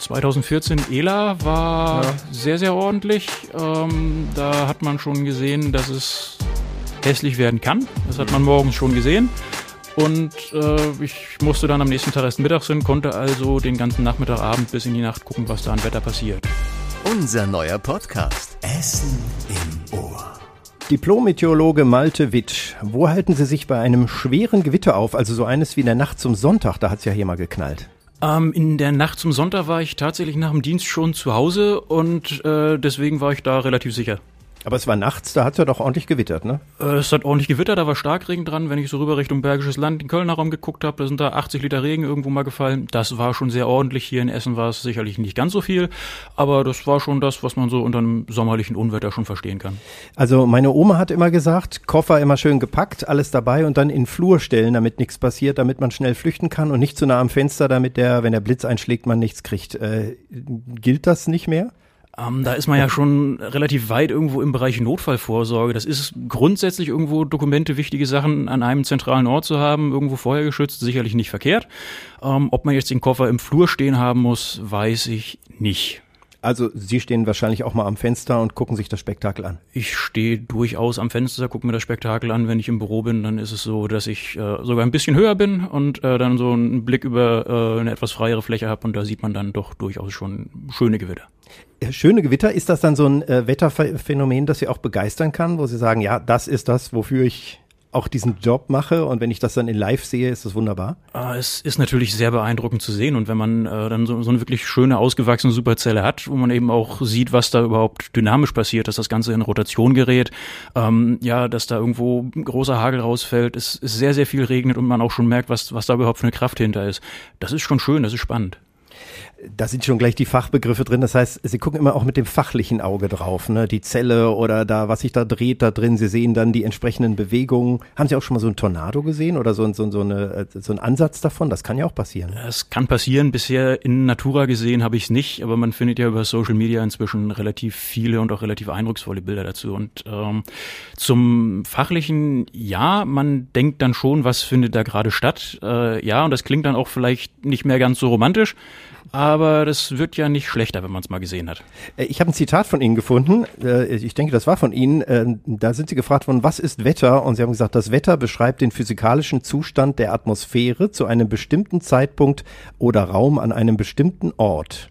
2014 ELA war ja. sehr, sehr ordentlich. Ähm, da hat man schon gesehen, dass es hässlich werden kann. Das hat man morgens schon gesehen. Und äh, ich musste dann am nächsten Tag erst mittags hin, konnte also den ganzen Nachmittag, Abend bis in die Nacht gucken, was da an Wetter passiert. Unser neuer Podcast. Essen im Ohr. Diplom-Meteorologe Malte Witt, wo halten Sie sich bei einem schweren Gewitter auf, also so eines wie in der Nacht zum Sonntag, da hat es ja hier mal geknallt? Ähm, in der Nacht zum Sonntag war ich tatsächlich nach dem Dienst schon zu Hause und äh, deswegen war ich da relativ sicher. Aber es war nachts, da hat es ja doch ordentlich gewittert, ne? Äh, es hat ordentlich gewittert, da war Starkregen dran. Wenn ich so rüber Richtung Bergisches Land, den Kölner Raum geguckt habe, da sind da 80 Liter Regen irgendwo mal gefallen. Das war schon sehr ordentlich. Hier in Essen war es sicherlich nicht ganz so viel, aber das war schon das, was man so unter einem sommerlichen Unwetter schon verstehen kann. Also meine Oma hat immer gesagt, Koffer immer schön gepackt, alles dabei und dann in Flur stellen, damit nichts passiert, damit man schnell flüchten kann und nicht zu nah am Fenster, damit der, wenn der Blitz einschlägt, man nichts kriegt. Äh, gilt das nicht mehr? Ähm, da ist man ja schon relativ weit irgendwo im Bereich Notfallvorsorge. Das ist grundsätzlich irgendwo Dokumente, wichtige Sachen an einem zentralen Ort zu haben, irgendwo vorher geschützt, sicherlich nicht verkehrt. Ähm, ob man jetzt den Koffer im Flur stehen haben muss, weiß ich nicht. Also Sie stehen wahrscheinlich auch mal am Fenster und gucken sich das Spektakel an. Ich stehe durchaus am Fenster, gucke mir das Spektakel an. Wenn ich im Büro bin, dann ist es so, dass ich äh, sogar ein bisschen höher bin und äh, dann so einen Blick über äh, eine etwas freiere Fläche habe und da sieht man dann doch durchaus schon schöne Gewitter. Äh, schöne Gewitter, ist das dann so ein äh, Wetterphänomen, das Sie auch begeistern kann, wo Sie sagen, ja, das ist das, wofür ich auch diesen Job mache und wenn ich das dann in live sehe, ist das wunderbar. Ah, es ist natürlich sehr beeindruckend zu sehen und wenn man äh, dann so, so eine wirklich schöne, ausgewachsene Superzelle hat, wo man eben auch sieht, was da überhaupt dynamisch passiert, dass das Ganze in Rotation gerät, ähm, ja, dass da irgendwo großer Hagel rausfällt, es, es sehr, sehr viel regnet und man auch schon merkt, was, was da überhaupt für eine Kraft hinter ist. Das ist schon schön, das ist spannend da sind schon gleich die Fachbegriffe drin. Das heißt, Sie gucken immer auch mit dem fachlichen Auge drauf, ne? Die Zelle oder da, was sich da dreht da drin. Sie sehen dann die entsprechenden Bewegungen. Haben Sie auch schon mal so ein Tornado gesehen oder so, so, so, eine, so ein Ansatz davon? Das kann ja auch passieren. Es kann passieren. Bisher in Natura gesehen habe ich es nicht, aber man findet ja über Social Media inzwischen relativ viele und auch relativ eindrucksvolle Bilder dazu. Und ähm, zum fachlichen, ja, man denkt dann schon, was findet da gerade statt. Äh, ja, und das klingt dann auch vielleicht nicht mehr ganz so romantisch aber das wird ja nicht schlechter, wenn man es mal gesehen hat. Äh, ich habe ein Zitat von Ihnen gefunden. Äh, ich denke, das war von Ihnen. Äh, da sind Sie gefragt worden, was ist Wetter? Und Sie haben gesagt, das Wetter beschreibt den physikalischen Zustand der Atmosphäre zu einem bestimmten Zeitpunkt oder Raum an einem bestimmten Ort.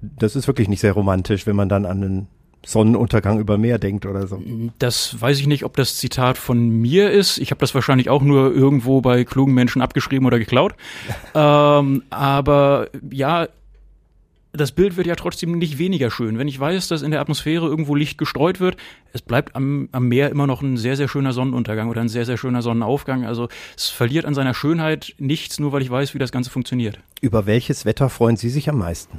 Das ist wirklich nicht sehr romantisch, wenn man dann an einen Sonnenuntergang über Meer denkt oder so. Das weiß ich nicht, ob das Zitat von mir ist. Ich habe das wahrscheinlich auch nur irgendwo bei klugen Menschen abgeschrieben oder geklaut. ähm, aber ja, das Bild wird ja trotzdem nicht weniger schön. Wenn ich weiß, dass in der Atmosphäre irgendwo Licht gestreut wird, es bleibt am, am Meer immer noch ein sehr, sehr schöner Sonnenuntergang oder ein sehr, sehr schöner Sonnenaufgang. Also es verliert an seiner Schönheit nichts, nur weil ich weiß, wie das Ganze funktioniert. Über welches Wetter freuen Sie sich am meisten?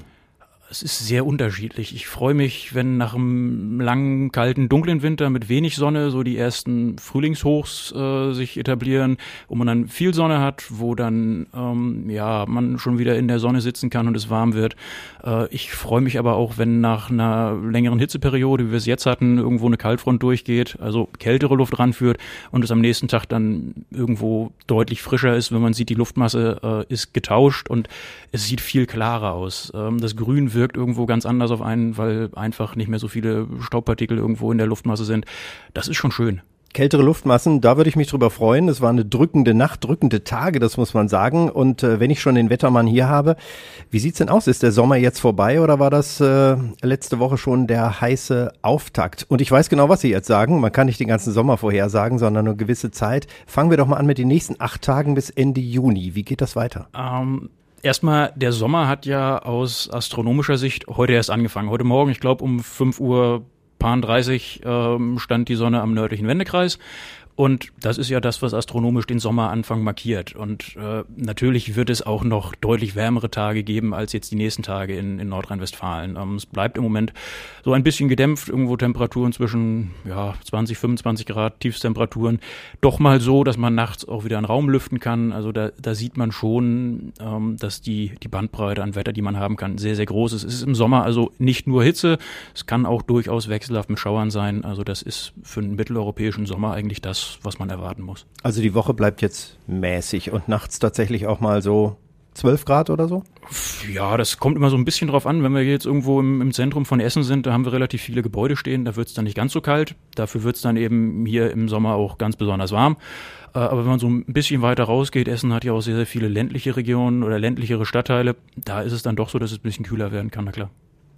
Es ist sehr unterschiedlich. Ich freue mich, wenn nach einem langen, kalten, dunklen Winter mit wenig Sonne so die ersten Frühlingshochs äh, sich etablieren, wo man dann viel Sonne hat, wo dann ähm, ja man schon wieder in der Sonne sitzen kann und es warm wird. Äh, ich freue mich aber auch, wenn nach einer längeren Hitzeperiode, wie wir es jetzt hatten, irgendwo eine Kaltfront durchgeht, also kältere Luft ranführt und es am nächsten Tag dann irgendwo deutlich frischer ist, wenn man sieht, die Luftmasse äh, ist getauscht und es sieht viel klarer aus. Ähm, das Grün wird wirkt irgendwo ganz anders auf einen, weil einfach nicht mehr so viele Staubpartikel irgendwo in der Luftmasse sind. Das ist schon schön. Kältere Luftmassen, da würde ich mich drüber freuen. Es war eine drückende Nacht, drückende Tage, das muss man sagen. Und äh, wenn ich schon den Wettermann hier habe, wie sieht's denn aus? Ist der Sommer jetzt vorbei oder war das äh, letzte Woche schon der heiße Auftakt? Und ich weiß genau, was Sie jetzt sagen. Man kann nicht den ganzen Sommer vorhersagen, sondern eine gewisse Zeit. Fangen wir doch mal an mit den nächsten acht Tagen bis Ende Juni. Wie geht das weiter? Ähm, Erstmal, der Sommer hat ja aus astronomischer Sicht heute erst angefangen. Heute Morgen, ich glaube um 5 Uhr 30 ähm, stand die Sonne am nördlichen Wendekreis. Und das ist ja das, was astronomisch den Sommeranfang markiert. Und äh, natürlich wird es auch noch deutlich wärmere Tage geben als jetzt die nächsten Tage in, in Nordrhein-Westfalen. Ähm, es bleibt im Moment so ein bisschen gedämpft, irgendwo Temperaturen zwischen ja, 20, 25 Grad, Tiefstemperaturen. Doch mal so, dass man nachts auch wieder einen Raum lüften kann. Also da, da sieht man schon, ähm, dass die, die Bandbreite an Wetter, die man haben kann, sehr, sehr groß ist. Es ist im Sommer also nicht nur Hitze, es kann auch durchaus wechselhaft mit Schauern sein. Also das ist für einen mitteleuropäischen Sommer eigentlich das, was, man erwarten muss. Also die Woche bleibt jetzt mäßig und nachts tatsächlich auch mal so 12 Grad oder so? Ja, das kommt immer so ein bisschen drauf an. Wenn wir jetzt irgendwo im, im Zentrum von Essen sind, da haben wir relativ viele Gebäude stehen, da wird es dann nicht ganz so kalt. Dafür wird es dann eben hier im Sommer auch ganz besonders warm. Äh, aber wenn man so ein bisschen weiter rausgeht, Essen hat ja auch sehr, sehr viele ländliche Regionen oder ländlichere Stadtteile, da ist es dann doch so, dass es ein bisschen kühler werden kann, na klar.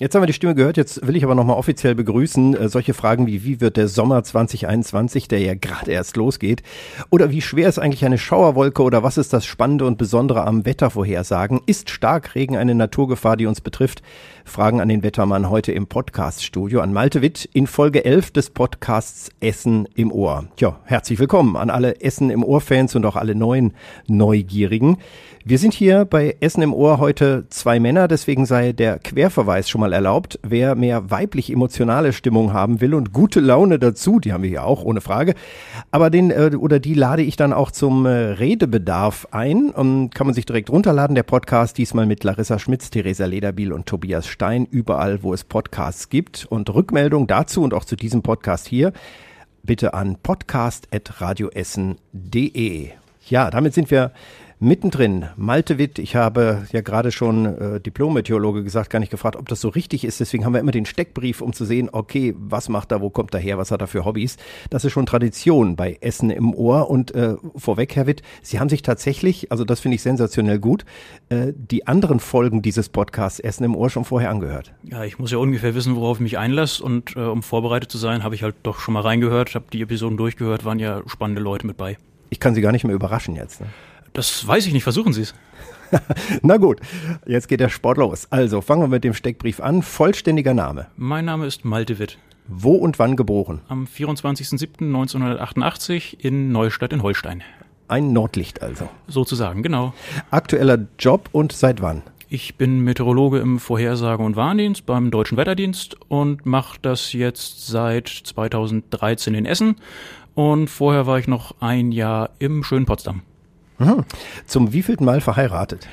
Jetzt haben wir die Stimme gehört, jetzt will ich aber nochmal offiziell begrüßen. Äh, solche Fragen wie, wie wird der Sommer 2021, der ja gerade erst losgeht? Oder wie schwer ist eigentlich eine Schauerwolke oder was ist das Spannende und Besondere am Wettervorhersagen? Ist Starkregen eine Naturgefahr, die uns betrifft? Fragen an den Wettermann heute im Podcaststudio an Malte Witt in Folge 11 des Podcasts Essen im Ohr. Tja, herzlich willkommen an alle Essen im Ohr Fans und auch alle neuen Neugierigen. Wir sind hier bei Essen im Ohr heute zwei Männer, deswegen sei der Querverweis schon mal erlaubt. Wer mehr weiblich emotionale Stimmung haben will und gute Laune dazu, die haben wir hier auch ohne Frage. Aber den äh, oder die lade ich dann auch zum äh, Redebedarf ein und kann man sich direkt runterladen. Der Podcast diesmal mit Larissa Schmitz, Theresa Lederbiel und Tobias Stein überall, wo es Podcasts gibt und Rückmeldung dazu und auch zu diesem Podcast hier bitte an podcast@radioessen.de. Ja, damit sind wir Mittendrin, Malte Witt, ich habe ja gerade schon äh, Diplom-Meteorologe gesagt, gar nicht gefragt, ob das so richtig ist. Deswegen haben wir immer den Steckbrief, um zu sehen, okay, was macht er, wo kommt er her, was hat er für Hobbys. Das ist schon Tradition bei Essen im Ohr. Und äh, vorweg, Herr Witt, Sie haben sich tatsächlich, also das finde ich sensationell gut, äh, die anderen Folgen dieses Podcasts Essen im Ohr schon vorher angehört. Ja, ich muss ja ungefähr wissen, worauf ich mich einlasse. Und äh, um vorbereitet zu sein, habe ich halt doch schon mal reingehört, habe die Episoden durchgehört, waren ja spannende Leute mit bei. Ich kann Sie gar nicht mehr überraschen jetzt. Ne? Das weiß ich nicht, versuchen Sie es. Na gut, jetzt geht der Sport los. Also fangen wir mit dem Steckbrief an. Vollständiger Name. Mein Name ist Malte Witt. Wo und wann geboren? Am 24.07.1988 in Neustadt in Holstein. Ein Nordlicht also. Sozusagen, genau. Aktueller Job und seit wann? Ich bin Meteorologe im Vorhersage- und Warndienst beim Deutschen Wetterdienst und mache das jetzt seit 2013 in Essen. Und vorher war ich noch ein Jahr im schönen Potsdam. Mhm. Zum wievielten Mal verheiratet?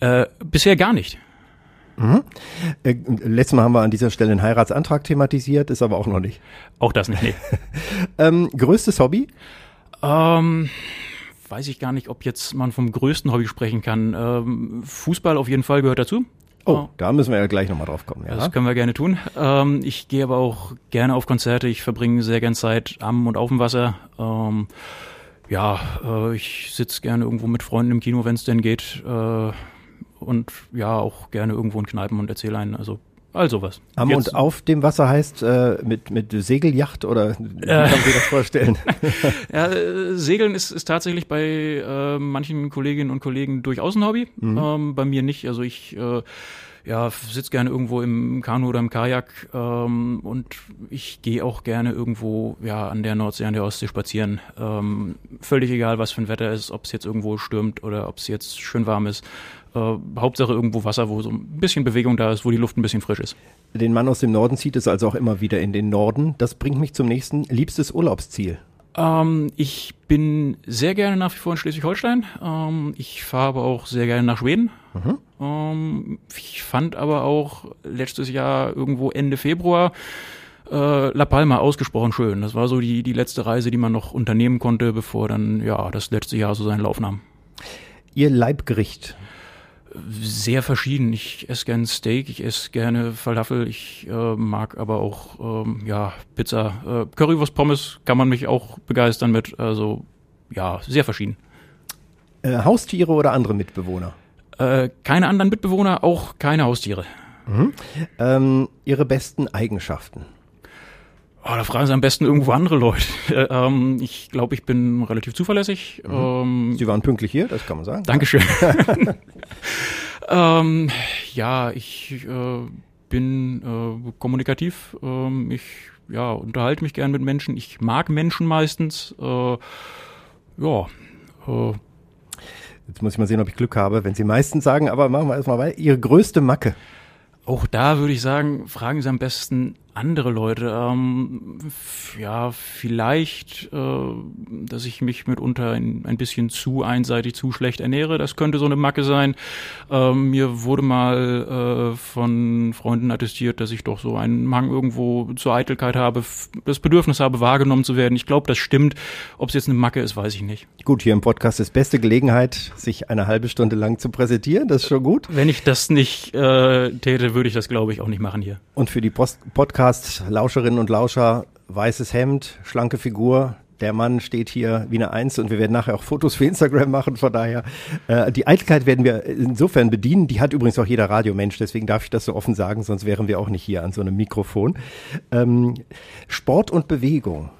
Äh, bisher gar nicht. Mhm. Äh, letztes Mal haben wir an dieser Stelle einen Heiratsantrag thematisiert, ist aber auch noch nicht. Auch das nicht, nee. ähm, größtes Hobby? Ähm, weiß ich gar nicht, ob jetzt man vom größten Hobby sprechen kann. Ähm, Fußball auf jeden Fall gehört dazu. Oh, da müssen wir ja gleich nochmal drauf kommen. Ja? Das können wir gerne tun. Ähm, ich gehe aber auch gerne auf Konzerte. Ich verbringe sehr gern Zeit am und auf dem Wasser. Ähm, ja, äh, ich sitze gerne irgendwo mit Freunden im Kino, wenn es denn geht. Äh, und ja, auch gerne irgendwo in Kneipen und erzähle einen. Also all sowas. Am Jetzt, und auf dem Wasser heißt äh, mit, mit Segeljacht oder wie äh, kann man sich das vorstellen? ja, äh, Segeln ist, ist tatsächlich bei äh, manchen Kolleginnen und Kollegen durchaus ein Hobby. Mhm. Ähm, bei mir nicht. Also ich äh, ja, sitze gerne irgendwo im Kanu oder im Kajak ähm, und ich gehe auch gerne irgendwo ja an der Nordsee, an der Ostsee spazieren. Ähm, völlig egal, was für ein Wetter ist, ob es jetzt irgendwo stürmt oder ob es jetzt schön warm ist. Äh, Hauptsache irgendwo Wasser, wo so ein bisschen Bewegung da ist, wo die Luft ein bisschen frisch ist. Den Mann aus dem Norden zieht es also auch immer wieder in den Norden. Das bringt mich zum nächsten liebstes Urlaubsziel. Ähm, ich bin sehr gerne nach wie vor in Schleswig-Holstein. Ähm, ich fahre aber auch sehr gerne nach Schweden. Mhm. Ähm, ich fand aber auch letztes Jahr irgendwo Ende Februar äh, La Palma ausgesprochen schön. Das war so die, die letzte Reise, die man noch unternehmen konnte, bevor dann ja das letzte Jahr so seinen Lauf nahm. Ihr Leibgericht, sehr verschieden. Ich esse gerne Steak, ich esse gerne Falafel, ich äh, mag aber auch ähm, ja Pizza, äh, Currywurst, Pommes kann man mich auch begeistern mit. Also ja, sehr verschieden. Äh, Haustiere oder andere Mitbewohner? Äh, keine anderen Mitbewohner, auch keine Haustiere. Mhm. Ähm, ihre besten Eigenschaften? Oh, da fragen Sie am besten irgendwo andere Leute. ähm, ich glaube, ich bin relativ zuverlässig. Mhm. Ähm, Sie waren pünktlich hier, das kann man sagen. Dankeschön. ähm, ja, ich äh, bin äh, kommunikativ. Ähm, ich ja, unterhalte mich gern mit Menschen. Ich mag Menschen meistens. Äh, ja. Äh, Jetzt muss ich mal sehen, ob ich Glück habe, wenn Sie meistens sagen, aber machen wir erstmal weiter. Ihre größte Macke? Auch da würde ich sagen, fragen Sie am besten andere Leute? Ähm, ja, vielleicht, äh, dass ich mich mitunter ein, ein bisschen zu einseitig, zu schlecht ernähre. Das könnte so eine Macke sein. Ähm, mir wurde mal äh, von Freunden attestiert, dass ich doch so einen Hang irgendwo zur Eitelkeit habe, das Bedürfnis habe, wahrgenommen zu werden. Ich glaube, das stimmt. Ob es jetzt eine Macke ist, weiß ich nicht. Gut, hier im Podcast ist beste Gelegenheit, sich eine halbe Stunde lang zu präsentieren. Das ist schon gut. Wenn ich das nicht äh, täte, würde ich das, glaube ich, auch nicht machen hier. Und für die Post Podcast-Lauscherinnen und Lauscher, weißes Hemd, schlanke Figur, der Mann steht hier wie eine Eins und wir werden nachher auch Fotos für Instagram machen. Von daher, äh, die Eitelkeit werden wir insofern bedienen. Die hat übrigens auch jeder Radiomensch, deswegen darf ich das so offen sagen, sonst wären wir auch nicht hier an so einem Mikrofon. Ähm, Sport und Bewegung.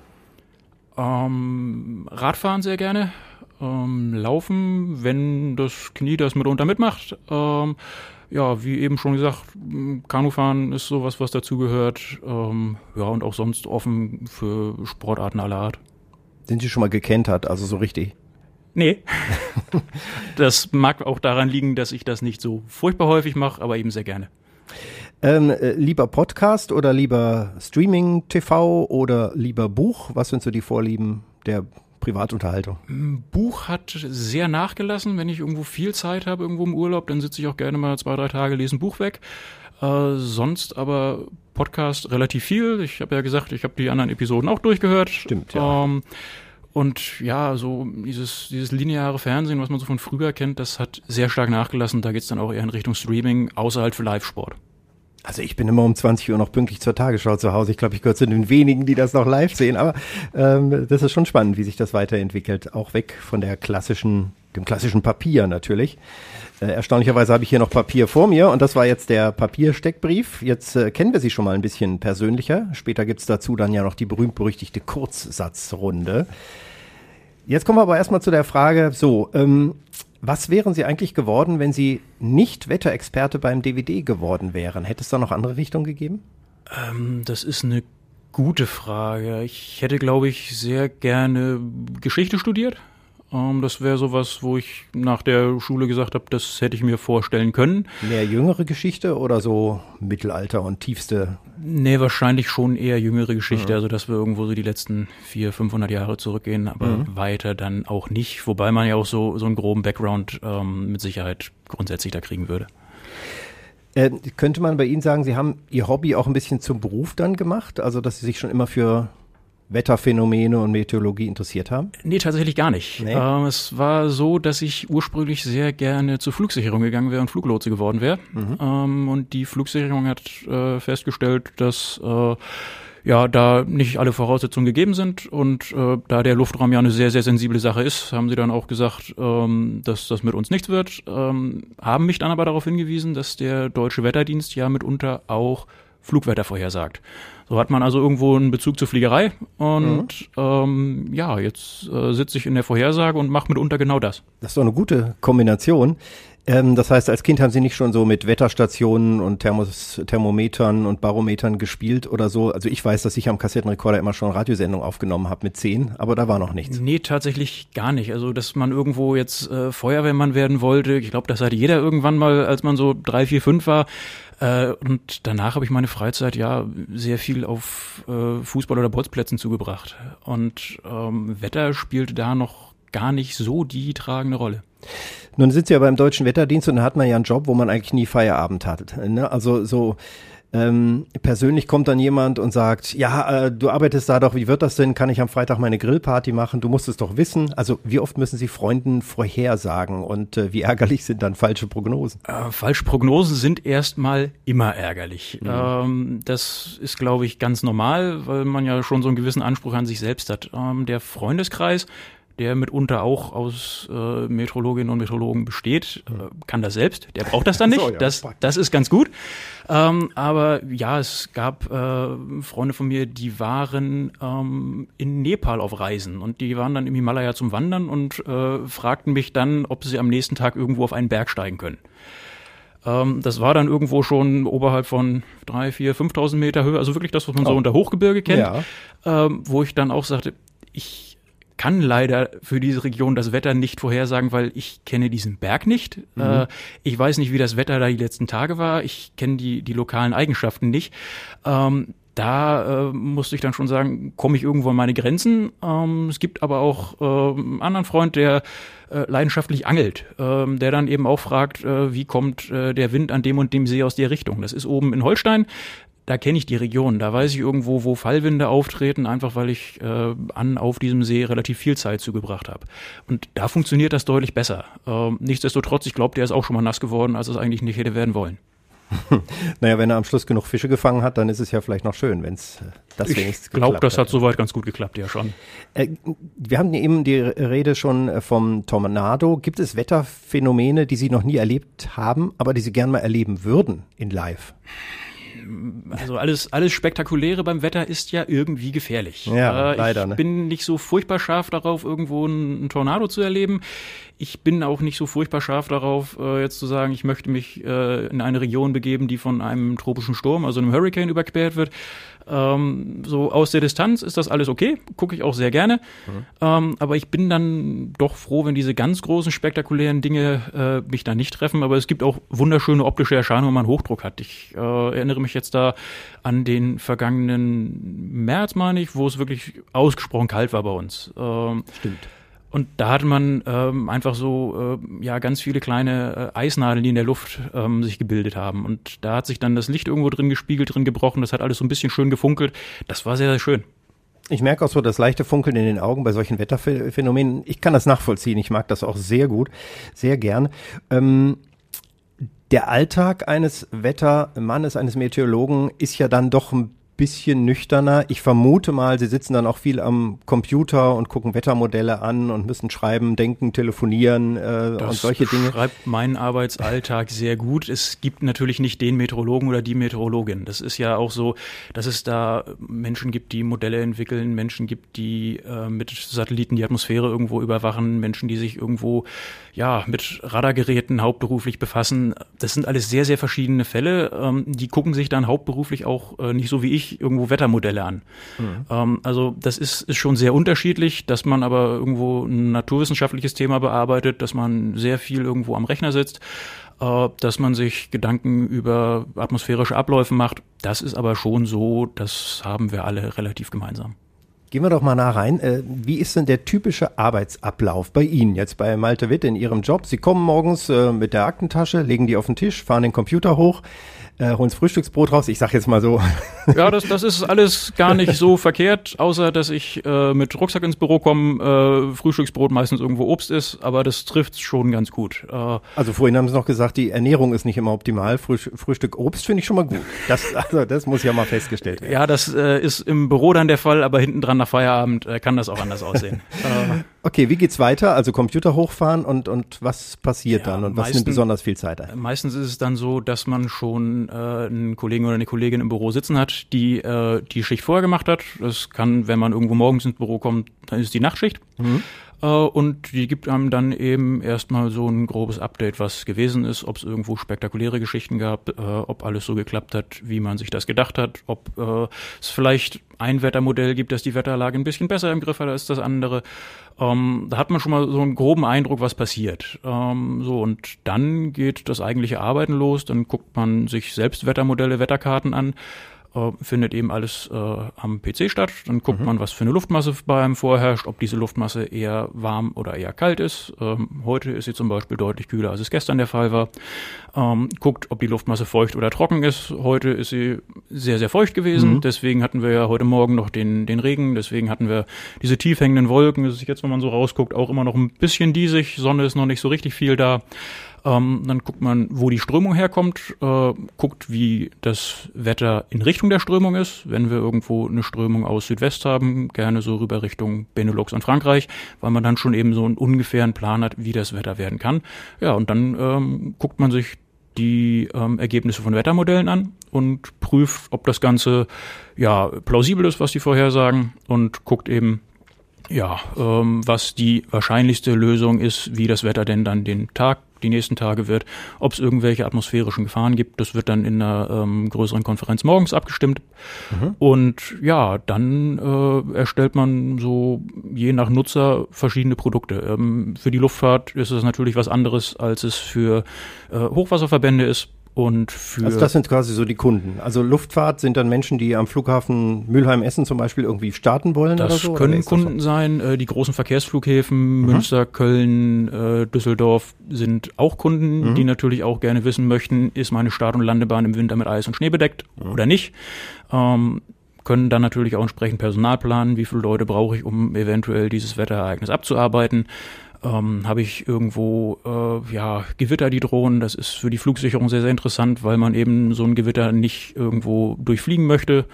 Ähm, Radfahren sehr gerne. Ähm, laufen, wenn das Knie das mitunter mitmacht. Ähm, ja, wie eben schon gesagt, Kanufahren ist sowas, was dazugehört. Ähm, ja, und auch sonst offen für Sportarten aller Art. Sind Sie schon mal gekentert, also so richtig? Nee. das mag auch daran liegen, dass ich das nicht so furchtbar häufig mache, aber eben sehr gerne. Ähm, äh, lieber Podcast oder lieber Streaming TV oder lieber Buch? Was sind so die Vorlieben der Privatunterhaltung? Buch hat sehr nachgelassen. Wenn ich irgendwo viel Zeit habe, irgendwo im Urlaub, dann sitze ich auch gerne mal zwei, drei Tage, lese ein Buch weg. Äh, sonst aber Podcast relativ viel. Ich habe ja gesagt, ich habe die anderen Episoden auch durchgehört. Stimmt, ja. Ähm, und ja, so dieses, dieses lineare Fernsehen, was man so von früher kennt, das hat sehr stark nachgelassen. Da geht's dann auch eher in Richtung Streaming, außer halt für Live-Sport. Also ich bin immer um 20 Uhr noch pünktlich zur Tagesschau zu Hause. Ich glaube, ich gehöre zu den wenigen, die das noch live sehen. Aber ähm, das ist schon spannend, wie sich das weiterentwickelt. Auch weg von der klassischen, dem klassischen Papier natürlich. Äh, erstaunlicherweise habe ich hier noch Papier vor mir und das war jetzt der Papiersteckbrief. Jetzt äh, kennen wir sie schon mal ein bisschen persönlicher. Später gibt's dazu dann ja noch die berühmt-berüchtigte Kurzsatzrunde. Jetzt kommen wir aber erstmal zu der Frage, so, ähm, was wären Sie eigentlich geworden, wenn Sie nicht Wetterexperte beim DVD geworden wären? Hätte es da noch andere Richtungen gegeben? Ähm, das ist eine gute Frage. Ich hätte, glaube ich, sehr gerne Geschichte studiert. Ähm, das wäre sowas, wo ich nach der Schule gesagt habe, das hätte ich mir vorstellen können. Mehr jüngere Geschichte oder so Mittelalter und tiefste? Nee, wahrscheinlich schon eher jüngere Geschichte. Mhm. Also, dass wir irgendwo so die letzten vier, 500 Jahre zurückgehen, aber mhm. weiter dann auch nicht. Wobei man ja auch so, so einen groben Background ähm, mit Sicherheit grundsätzlich da kriegen würde. Äh, könnte man bei Ihnen sagen, Sie haben Ihr Hobby auch ein bisschen zum Beruf dann gemacht? Also, dass Sie sich schon immer für Wetterphänomene und Meteorologie interessiert haben? Nee, tatsächlich gar nicht. Nee. Ähm, es war so, dass ich ursprünglich sehr gerne zur Flugsicherung gegangen wäre und Fluglotse geworden wäre. Mhm. Ähm, und die Flugsicherung hat äh, festgestellt, dass äh, ja, da nicht alle Voraussetzungen gegeben sind und äh, da der Luftraum ja eine sehr, sehr sensible Sache ist, haben sie dann auch gesagt, ähm, dass das mit uns nichts wird, ähm, haben mich dann aber darauf hingewiesen, dass der Deutsche Wetterdienst ja mitunter auch Flugwetter vorhersagt. So hat man also irgendwo einen Bezug zur Fliegerei und mhm. ähm, ja, jetzt äh, sitze ich in der Vorhersage und mache mitunter genau das. Das ist doch eine gute Kombination. Ähm, das heißt, als Kind haben Sie nicht schon so mit Wetterstationen und Thermos, Thermometern und Barometern gespielt oder so? Also ich weiß, dass ich am Kassettenrekorder immer schon Radiosendungen aufgenommen habe mit zehn, aber da war noch nichts. Nee, tatsächlich gar nicht. Also, dass man irgendwo jetzt äh, Feuerwehrmann werden wollte, ich glaube, das hatte jeder irgendwann mal, als man so drei, vier, fünf war. Äh, und danach habe ich meine Freizeit ja sehr viel auf äh, Fußball- oder Bolzplätzen zugebracht. Und ähm, Wetter spielte da noch gar nicht so die tragende Rolle. Nun sind Sie ja beim Deutschen Wetterdienst und da hat man ja einen Job, wo man eigentlich nie Feierabend hat. Ne? Also so ähm, persönlich kommt dann jemand und sagt, ja, äh, du arbeitest da doch, wie wird das denn? Kann ich am Freitag meine Grillparty machen? Du musst es doch wissen. Also wie oft müssen Sie Freunden vorhersagen und äh, wie ärgerlich sind dann falsche Prognosen? Äh, falsche Prognosen sind erstmal immer ärgerlich. Mhm. Ähm, das ist, glaube ich, ganz normal, weil man ja schon so einen gewissen Anspruch an sich selbst hat. Ähm, der Freundeskreis der mitunter auch aus äh, Meteorologinnen und Meteorologen besteht, äh, kann das selbst. Der braucht das dann nicht. So, ja, das, das ist ganz gut. Ähm, aber ja, es gab äh, Freunde von mir, die waren ähm, in Nepal auf Reisen und die waren dann im Himalaya zum Wandern und äh, fragten mich dann, ob sie am nächsten Tag irgendwo auf einen Berg steigen können. Ähm, das war dann irgendwo schon oberhalb von drei, vier, 5.000 Meter Höhe, also wirklich das, was man oh. so unter Hochgebirge kennt, ja. ähm, wo ich dann auch sagte, ich kann leider für diese Region das Wetter nicht vorhersagen, weil ich kenne diesen Berg nicht. Mhm. Äh, ich weiß nicht, wie das Wetter da die letzten Tage war. Ich kenne die, die lokalen Eigenschaften nicht. Ähm, da äh, musste ich dann schon sagen, komme ich irgendwo an meine Grenzen. Ähm, es gibt aber auch äh, einen anderen Freund, der äh, leidenschaftlich angelt, ähm, der dann eben auch fragt, äh, wie kommt äh, der Wind an dem und dem See aus der Richtung. Das ist oben in Holstein. Da kenne ich die Region, da weiß ich irgendwo, wo Fallwinde auftreten, einfach weil ich äh, an auf diesem See relativ viel Zeit zugebracht habe. Und da funktioniert das deutlich besser. Ähm, nichtsdestotrotz, ich glaube, der ist auch schon mal nass geworden, als es eigentlich nicht hätte werden wollen. naja, wenn er am Schluss genug Fische gefangen hat, dann ist es ja vielleicht noch schön, wenn es äh, das ich wenigstens geklappt Ich glaube, das hat soweit ganz gut geklappt, ja schon. Äh, wir haben eben die Rede schon äh, vom Tornado. Gibt es Wetterphänomene, die Sie noch nie erlebt haben, aber die Sie gern mal erleben würden in Live? Also alles, alles Spektakuläre beim Wetter ist ja irgendwie gefährlich. Ja, äh, leider. Ich ne? bin nicht so furchtbar scharf darauf, irgendwo einen, Tornado zu erleben. Ich bin auch nicht so furchtbar scharf darauf, äh, jetzt zu sagen, ich möchte mich äh, in eine Region begeben, die von einem tropischen Sturm, also einem Hurricane überquert wird. Ähm, so aus der Distanz ist das alles okay, gucke ich auch sehr gerne. Mhm. Ähm, aber ich bin dann doch froh, wenn diese ganz großen, spektakulären Dinge äh, mich da nicht treffen. Aber es gibt auch wunderschöne optische Erscheinungen, wenn man Hochdruck hat. Ich äh, erinnere mich jetzt da an den vergangenen März, meine ich, wo es wirklich ausgesprochen kalt war bei uns. Ähm, Stimmt. Und da hatte man ähm, einfach so äh, ja ganz viele kleine äh, Eisnadeln, die in der Luft ähm, sich gebildet haben. Und da hat sich dann das Licht irgendwo drin gespiegelt, drin gebrochen. Das hat alles so ein bisschen schön gefunkelt. Das war sehr, sehr schön. Ich merke auch so das leichte Funkeln in den Augen bei solchen Wetterphänomenen. Ich kann das nachvollziehen. Ich mag das auch sehr gut, sehr gern. Ähm, der Alltag eines Wettermannes, eines Meteorologen ist ja dann doch ein bisschen nüchterner. Ich vermute mal, Sie sitzen dann auch viel am Computer und gucken Wettermodelle an und müssen schreiben, denken, telefonieren äh, und solche Dinge. Das schreibt meinen Arbeitsalltag sehr gut. Es gibt natürlich nicht den Meteorologen oder die Meteorologin. Das ist ja auch so, dass es da Menschen gibt, die Modelle entwickeln, Menschen gibt, die äh, mit Satelliten die Atmosphäre irgendwo überwachen, Menschen, die sich irgendwo ja mit Radargeräten hauptberuflich befassen. Das sind alles sehr, sehr verschiedene Fälle. Ähm, die gucken sich dann hauptberuflich auch äh, nicht so wie ich sich irgendwo Wettermodelle an. Mhm. Ähm, also das ist, ist schon sehr unterschiedlich, dass man aber irgendwo ein naturwissenschaftliches Thema bearbeitet, dass man sehr viel irgendwo am Rechner sitzt, äh, dass man sich Gedanken über atmosphärische Abläufe macht. Das ist aber schon so, das haben wir alle relativ gemeinsam. Gehen wir doch mal nah rein. Äh, wie ist denn der typische Arbeitsablauf bei Ihnen jetzt bei Malte Witt in Ihrem Job? Sie kommen morgens äh, mit der Aktentasche, legen die auf den Tisch, fahren den Computer hoch äh, holen das Frühstücksbrot raus. Ich sag jetzt mal so. Ja, das, das ist alles gar nicht so verkehrt, außer dass ich äh, mit Rucksack ins Büro komme, äh, Frühstücksbrot meistens irgendwo Obst ist, aber das trifft schon ganz gut. Äh, also vorhin haben Sie noch gesagt, die Ernährung ist nicht immer optimal. Früh, Frühstück Obst finde ich schon mal gut. Das, also, das muss ja mal festgestellt werden. Ja, das äh, ist im Büro dann der Fall, aber hinten dran nach Feierabend äh, kann das auch anders aussehen. äh, okay, wie geht's weiter? Also Computer hochfahren und, und was passiert ja, dann und was meisten, nimmt besonders viel Zeit ein? Meistens ist es dann so, dass man schon äh, einen Kollegen oder eine Kollegin im Büro sitzen hat, die äh, die Schicht vorher gemacht hat. Das kann, wenn man irgendwo morgens ins Büro kommt, dann ist es die Nachtschicht. Mhm. Äh, und die gibt einem dann eben erstmal so ein grobes Update, was gewesen ist, ob es irgendwo spektakuläre Geschichten gab, äh, ob alles so geklappt hat, wie man sich das gedacht hat, ob äh, es vielleicht ein Wettermodell gibt, das die Wetterlage ein bisschen besser im Griff hat als das andere. Ähm, da hat man schon mal so einen groben Eindruck, was passiert. Ähm, so, und dann geht das eigentliche Arbeiten los, dann guckt man sich selbst Wettermodelle, Wetterkarten an äh, findet eben alles äh, am PC statt. Dann guckt mhm. man, was für eine Luftmasse bei einem vorherrscht, ob diese Luftmasse eher warm oder eher kalt ist. Ähm, heute ist sie zum Beispiel deutlich kühler, als es gestern der Fall war. Ähm, guckt, ob die Luftmasse feucht oder trocken ist. Heute ist sie sehr, sehr feucht gewesen. Mhm. Deswegen hatten wir ja heute Morgen noch den, den Regen. Deswegen hatten wir diese tief hängenden Wolken. Das ist jetzt, wenn man so rausguckt, auch immer noch ein bisschen diesig. Sonne ist noch nicht so richtig viel da. Ähm, dann guckt man, wo die Strömung herkommt, äh, guckt, wie das Wetter in Richtung der Strömung ist. Wenn wir irgendwo eine Strömung aus Südwest haben, gerne so rüber Richtung Benelux und Frankreich, weil man dann schon eben so einen ungefähren Plan hat, wie das Wetter werden kann. Ja, und dann ähm, guckt man sich die ähm, Ergebnisse von Wettermodellen an und prüft, ob das Ganze ja plausibel ist, was die vorhersagen und guckt eben, ja, ähm, was die wahrscheinlichste Lösung ist, wie das Wetter denn dann den Tag die nächsten Tage wird. Ob es irgendwelche atmosphärischen Gefahren gibt, das wird dann in einer ähm, größeren Konferenz morgens abgestimmt. Mhm. Und ja, dann äh, erstellt man so je nach Nutzer verschiedene Produkte. Ähm, für die Luftfahrt ist es natürlich was anderes, als es für äh, Hochwasserverbände ist Und für also das sind quasi so die Kunden. Also Luftfahrt sind dann Menschen, die am Flughafen Mülheim-Essen zum Beispiel irgendwie starten wollen das oder so? können ist das Kunden sein. Äh, die großen Verkehrsflughäfen Münster, Köln, äh, Düsseldorf sind auch Kunden, die natürlich auch gerne wissen möchten, ist meine Start- und Landebahn im Winter mit Eis und Schnee bedeckt oder nicht. Ähm, können dann natürlich auch entsprechend Personal planen, wie viele Leute brauche ich, um eventuell dieses Wetterereignis abzuarbeiten. Ähm, Habe ich irgendwo äh, ja, Gewitter, die drohen. Das ist für die Flugsicherung sehr, sehr interessant, weil man eben so ein Gewitter nicht irgendwo durchfliegen möchte.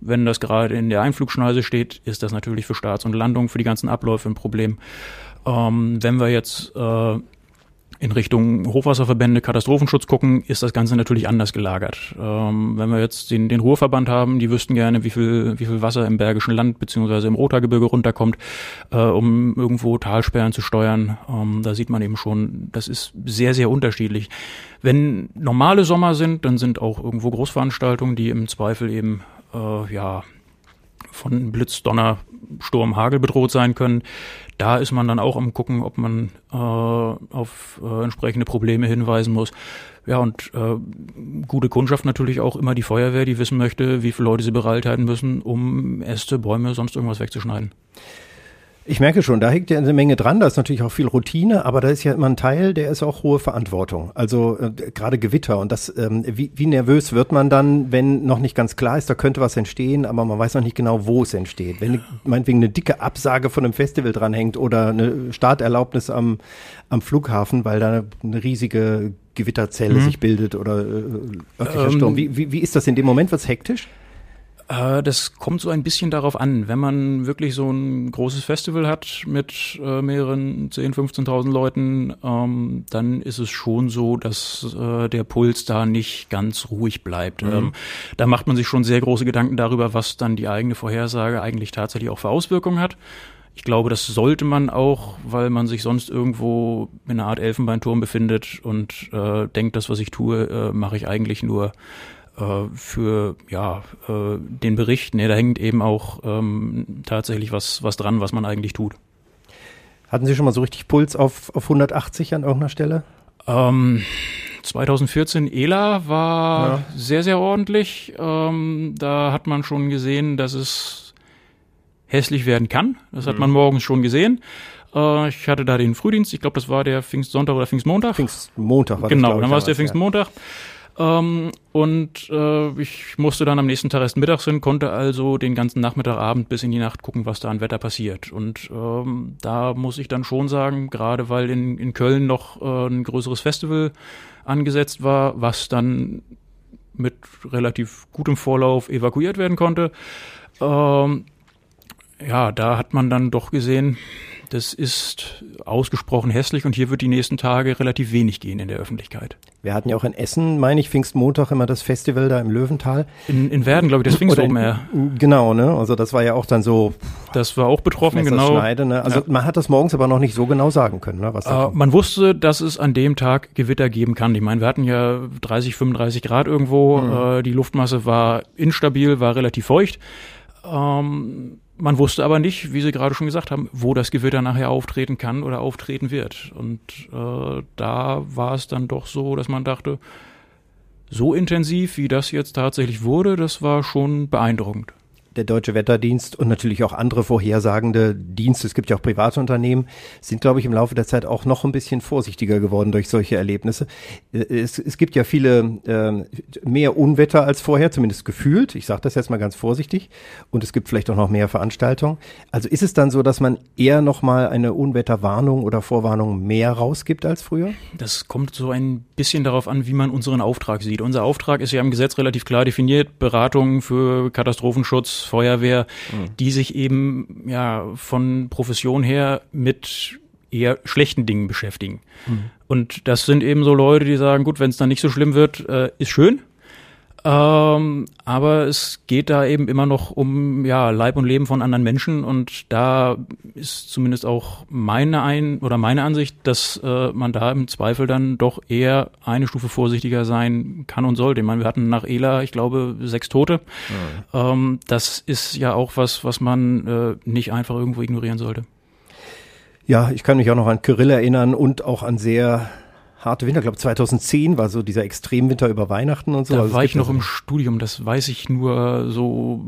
Wenn das gerade in der Einflugschneise steht, ist das natürlich für Starts und Landung, für die ganzen Abläufe ein Problem. Ähm, wenn wir jetzt äh, in Richtung Hochwasserverbände, Katastrophenschutz gucken, ist das Ganze natürlich anders gelagert. Ähm, wenn wir jetzt den, den Ruhrverband haben, die wüssten gerne, wie viel, wie viel Wasser im Bergischen Land beziehungsweise im Rothaargebirge runterkommt, äh, um irgendwo Talsperren zu steuern. Ähm, da sieht man eben schon, das ist sehr, sehr unterschiedlich. Wenn normale Sommer sind, dann sind auch irgendwo Großveranstaltungen, die im Zweifel eben äh, ja von Blitz, Donner, Sturm, Hagel bedroht sein können. Da ist man dann auch am gucken, ob man äh, auf äh, entsprechende Probleme hinweisen muss. Ja, und äh, gute Kundschaft natürlich auch immer die Feuerwehr, die wissen möchte, wie viele Leute sie bereithalten müssen, um Äste, Bäume, sonst irgendwas wegzuschneiden. Ich merke schon, da hängt ja eine Menge dran, da ist natürlich auch viel Routine, aber da ist ja immer ein Teil, der ist auch hohe Verantwortung. Also äh, gerade Gewitter und das, ähm, wie, wie nervös wird man dann, wenn noch nicht ganz klar ist, da könnte was entstehen, aber man weiß noch nicht genau, wo es entsteht. Wenn meinetwegen eine dicke Absage von einem Festival dranhängt oder eine Starterlaubnis am, am Flughafen, weil da eine riesige Gewitterzelle Mhm. sich bildet oder äh, örtlicher Ähm, Sturm. Wie, wie, wie ist das in dem Moment? Wird's hektisch? Äh, das kommt so ein bisschen darauf an. Wenn man wirklich so ein großes Festival hat mit äh, mehreren 10.000, 15.000 Leuten, ähm, dann ist es schon so, dass äh, der Puls da nicht ganz ruhig bleibt. Ähm, da macht man sich schon sehr große Gedanken darüber, was dann die eigene Vorhersage eigentlich tatsächlich auch für Auswirkungen hat. Ich glaube, das sollte man auch, weil man sich sonst irgendwo in einer Art Elfenbeinturm befindet und äh, denkt, das, was ich tue, äh, mache ich eigentlich nur für ja äh, den Bericht. Nee, da hängt eben auch ähm, tatsächlich was, was dran, was man eigentlich tut. Hatten Sie schon mal so richtig Puls auf, auf 180 an irgendeiner Stelle? Ähm, 2014 ELA war Ja. sehr, sehr ordentlich. Ähm, da hat man schon gesehen, dass es hässlich werden kann. Das hat man morgens schon gesehen. Äh, ich hatte da den Frühdienst, ich glaube, das war der Pfingstsonntag oder Pfingstmontag. Pfingstmontag war das, Genau, glaub ich, dann war es der damals, ja. Ähm, und äh, ich musste dann am nächsten Tag erst mittags hin, konnte also den ganzen Nachmittag, Abend bis in die Nacht gucken, was da an Wetter passiert. Und ähm, da muss ich dann schon sagen, gerade weil in, in Köln noch äh, ein größeres Festival angesetzt war, was dann mit relativ gutem Vorlauf evakuiert werden konnte. Ähm, ja, da hat man dann doch gesehen, das ist ausgesprochen hässlich und hier wird die nächsten Tage relativ wenig gehen in der Öffentlichkeit. Wir hatten ja auch in Essen, meine ich, Pfingstmontag immer das Festival da im Löwental. In, in Werden, glaube ich, das Pfingst Oder Open in- Air. Genau, ne? Also das war ja auch dann so Das war auch betroffen, genau. Messerschneide, ne? Also man hat das morgens aber noch nicht so genau sagen können, ne? Was Äh, man wusste, dass es an dem Tag Gewitter geben kann. Ich meine, wir hatten ja 30, 35 Grad irgendwo. Äh, die Luftmasse war instabil, war relativ feucht. Ähm, man wusste aber nicht, wie Sie gerade schon gesagt haben, wo das Gewitter nachher auftreten kann oder auftreten wird. Und äh, da war es dann doch so, dass man dachte, so intensiv, wie das jetzt tatsächlich wurde, das war schon beeindruckend. Der Deutsche Wetterdienst und natürlich auch andere vorhersagende Dienste, es gibt ja auch private Unternehmen, sind, glaube ich, im Laufe der Zeit auch noch ein bisschen vorsichtiger geworden durch solche Erlebnisse. Äh, Es, es gibt ja viele ähm, mehr Unwetter als vorher, zumindest gefühlt. Ich sage das jetzt mal ganz vorsichtig. Und es gibt vielleicht auch noch mehr Veranstaltungen. Also ist es dann so, dass man eher noch mal eine Unwetterwarnung oder Vorwarnung mehr rausgibt als früher? Das kommt so ein bisschen darauf an, wie man unseren Auftrag sieht. Unser Auftrag ist ja im Gesetz relativ klar definiert. Beratung für Katastrophenschutz, Feuerwehr, die sich eben ja von Profession her mit eher schlechten Dingen beschäftigen. Und das sind eben so Leute, die sagen, gut, wenn es dann nicht so schlimm wird, äh, ist schön. Ähm, aber es geht da eben immer noch um ja, Leib und Leben von anderen Menschen und da ist zumindest auch meine ein oder meine Ansicht, dass äh, man da im Zweifel dann doch eher eine Stufe vorsichtiger sein kann und sollte. Ich meine, wir hatten nach Ela, ich glaube, sechs Tote. Ähm, das ist ja auch was, was man äh, nicht einfach irgendwo ignorieren sollte. Ja, ich kann mich auch noch an Kyrill erinnern und auch an sehr harte Winter. Ich glaube 2010 war so dieser Extremwinter über Weihnachten und so. Da Also war ich noch im Studium, das weiß ich nur so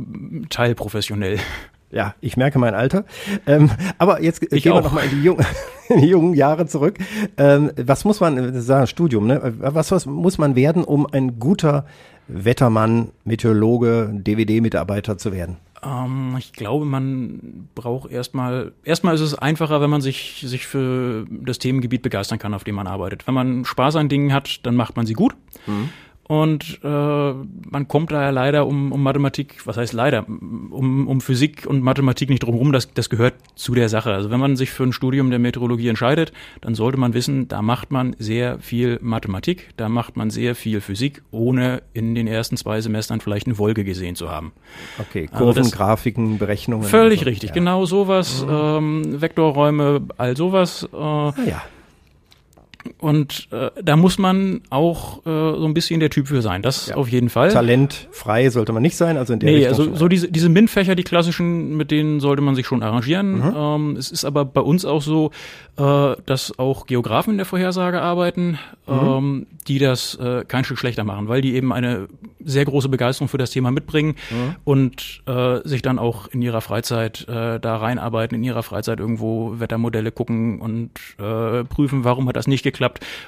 teilprofessionell. Ja, ich merke mein Alter. Ähm, aber jetzt Ich gehen wir auch. nochmal in die, jungen, in die jungen Jahre zurück. Ähm, was muss man, ein Studium, ne? Was, was muss man werden, um ein guter Wettermann, Meteorologe, DVD-Mitarbeiter zu werden? Ähm, ich glaube, man braucht erstmal, erstmal ist es einfacher, wenn man sich, sich für das Themengebiet begeistern kann, auf dem man arbeitet. Wenn man Spaß an Dingen hat, dann macht man sie gut. Und äh, man kommt da ja leider um, um Mathematik, was heißt leider, um, um Physik und Mathematik nicht drum rum, das, das gehört zu der Sache. Also wenn man sich für ein Studium der Meteorologie entscheidet, dann sollte man wissen, da macht man sehr viel Mathematik, da macht man sehr viel Physik, ohne in den ersten zwei Semestern vielleicht eine Wolke gesehen zu haben. Okay, Also Kurven, das- Grafiken, Berechnungen. Völlig so. richtig, ja. genau sowas, ähm, Vektorräume, all sowas. Äh, Ah, ja. Und äh, da muss man auch äh, so ein bisschen der Typ für sein, das Ja. auf jeden Fall. Talent frei sollte man nicht sein, also in der Nee, Richtung also so diese, diese MINT-Fächer, die klassischen, mit denen sollte man sich schon arrangieren. Mhm. Ähm, es ist aber bei uns auch so, äh, dass auch Geografen in der Vorhersage arbeiten, Mhm. ähm, die das äh, kein Stück schlechter machen, weil die eben eine sehr große Begeisterung für das Thema mitbringen Mhm. und äh, sich dann auch in ihrer Freizeit äh, da reinarbeiten, in ihrer Freizeit irgendwo Wettermodelle gucken und äh, prüfen, warum hat das nicht geklappt.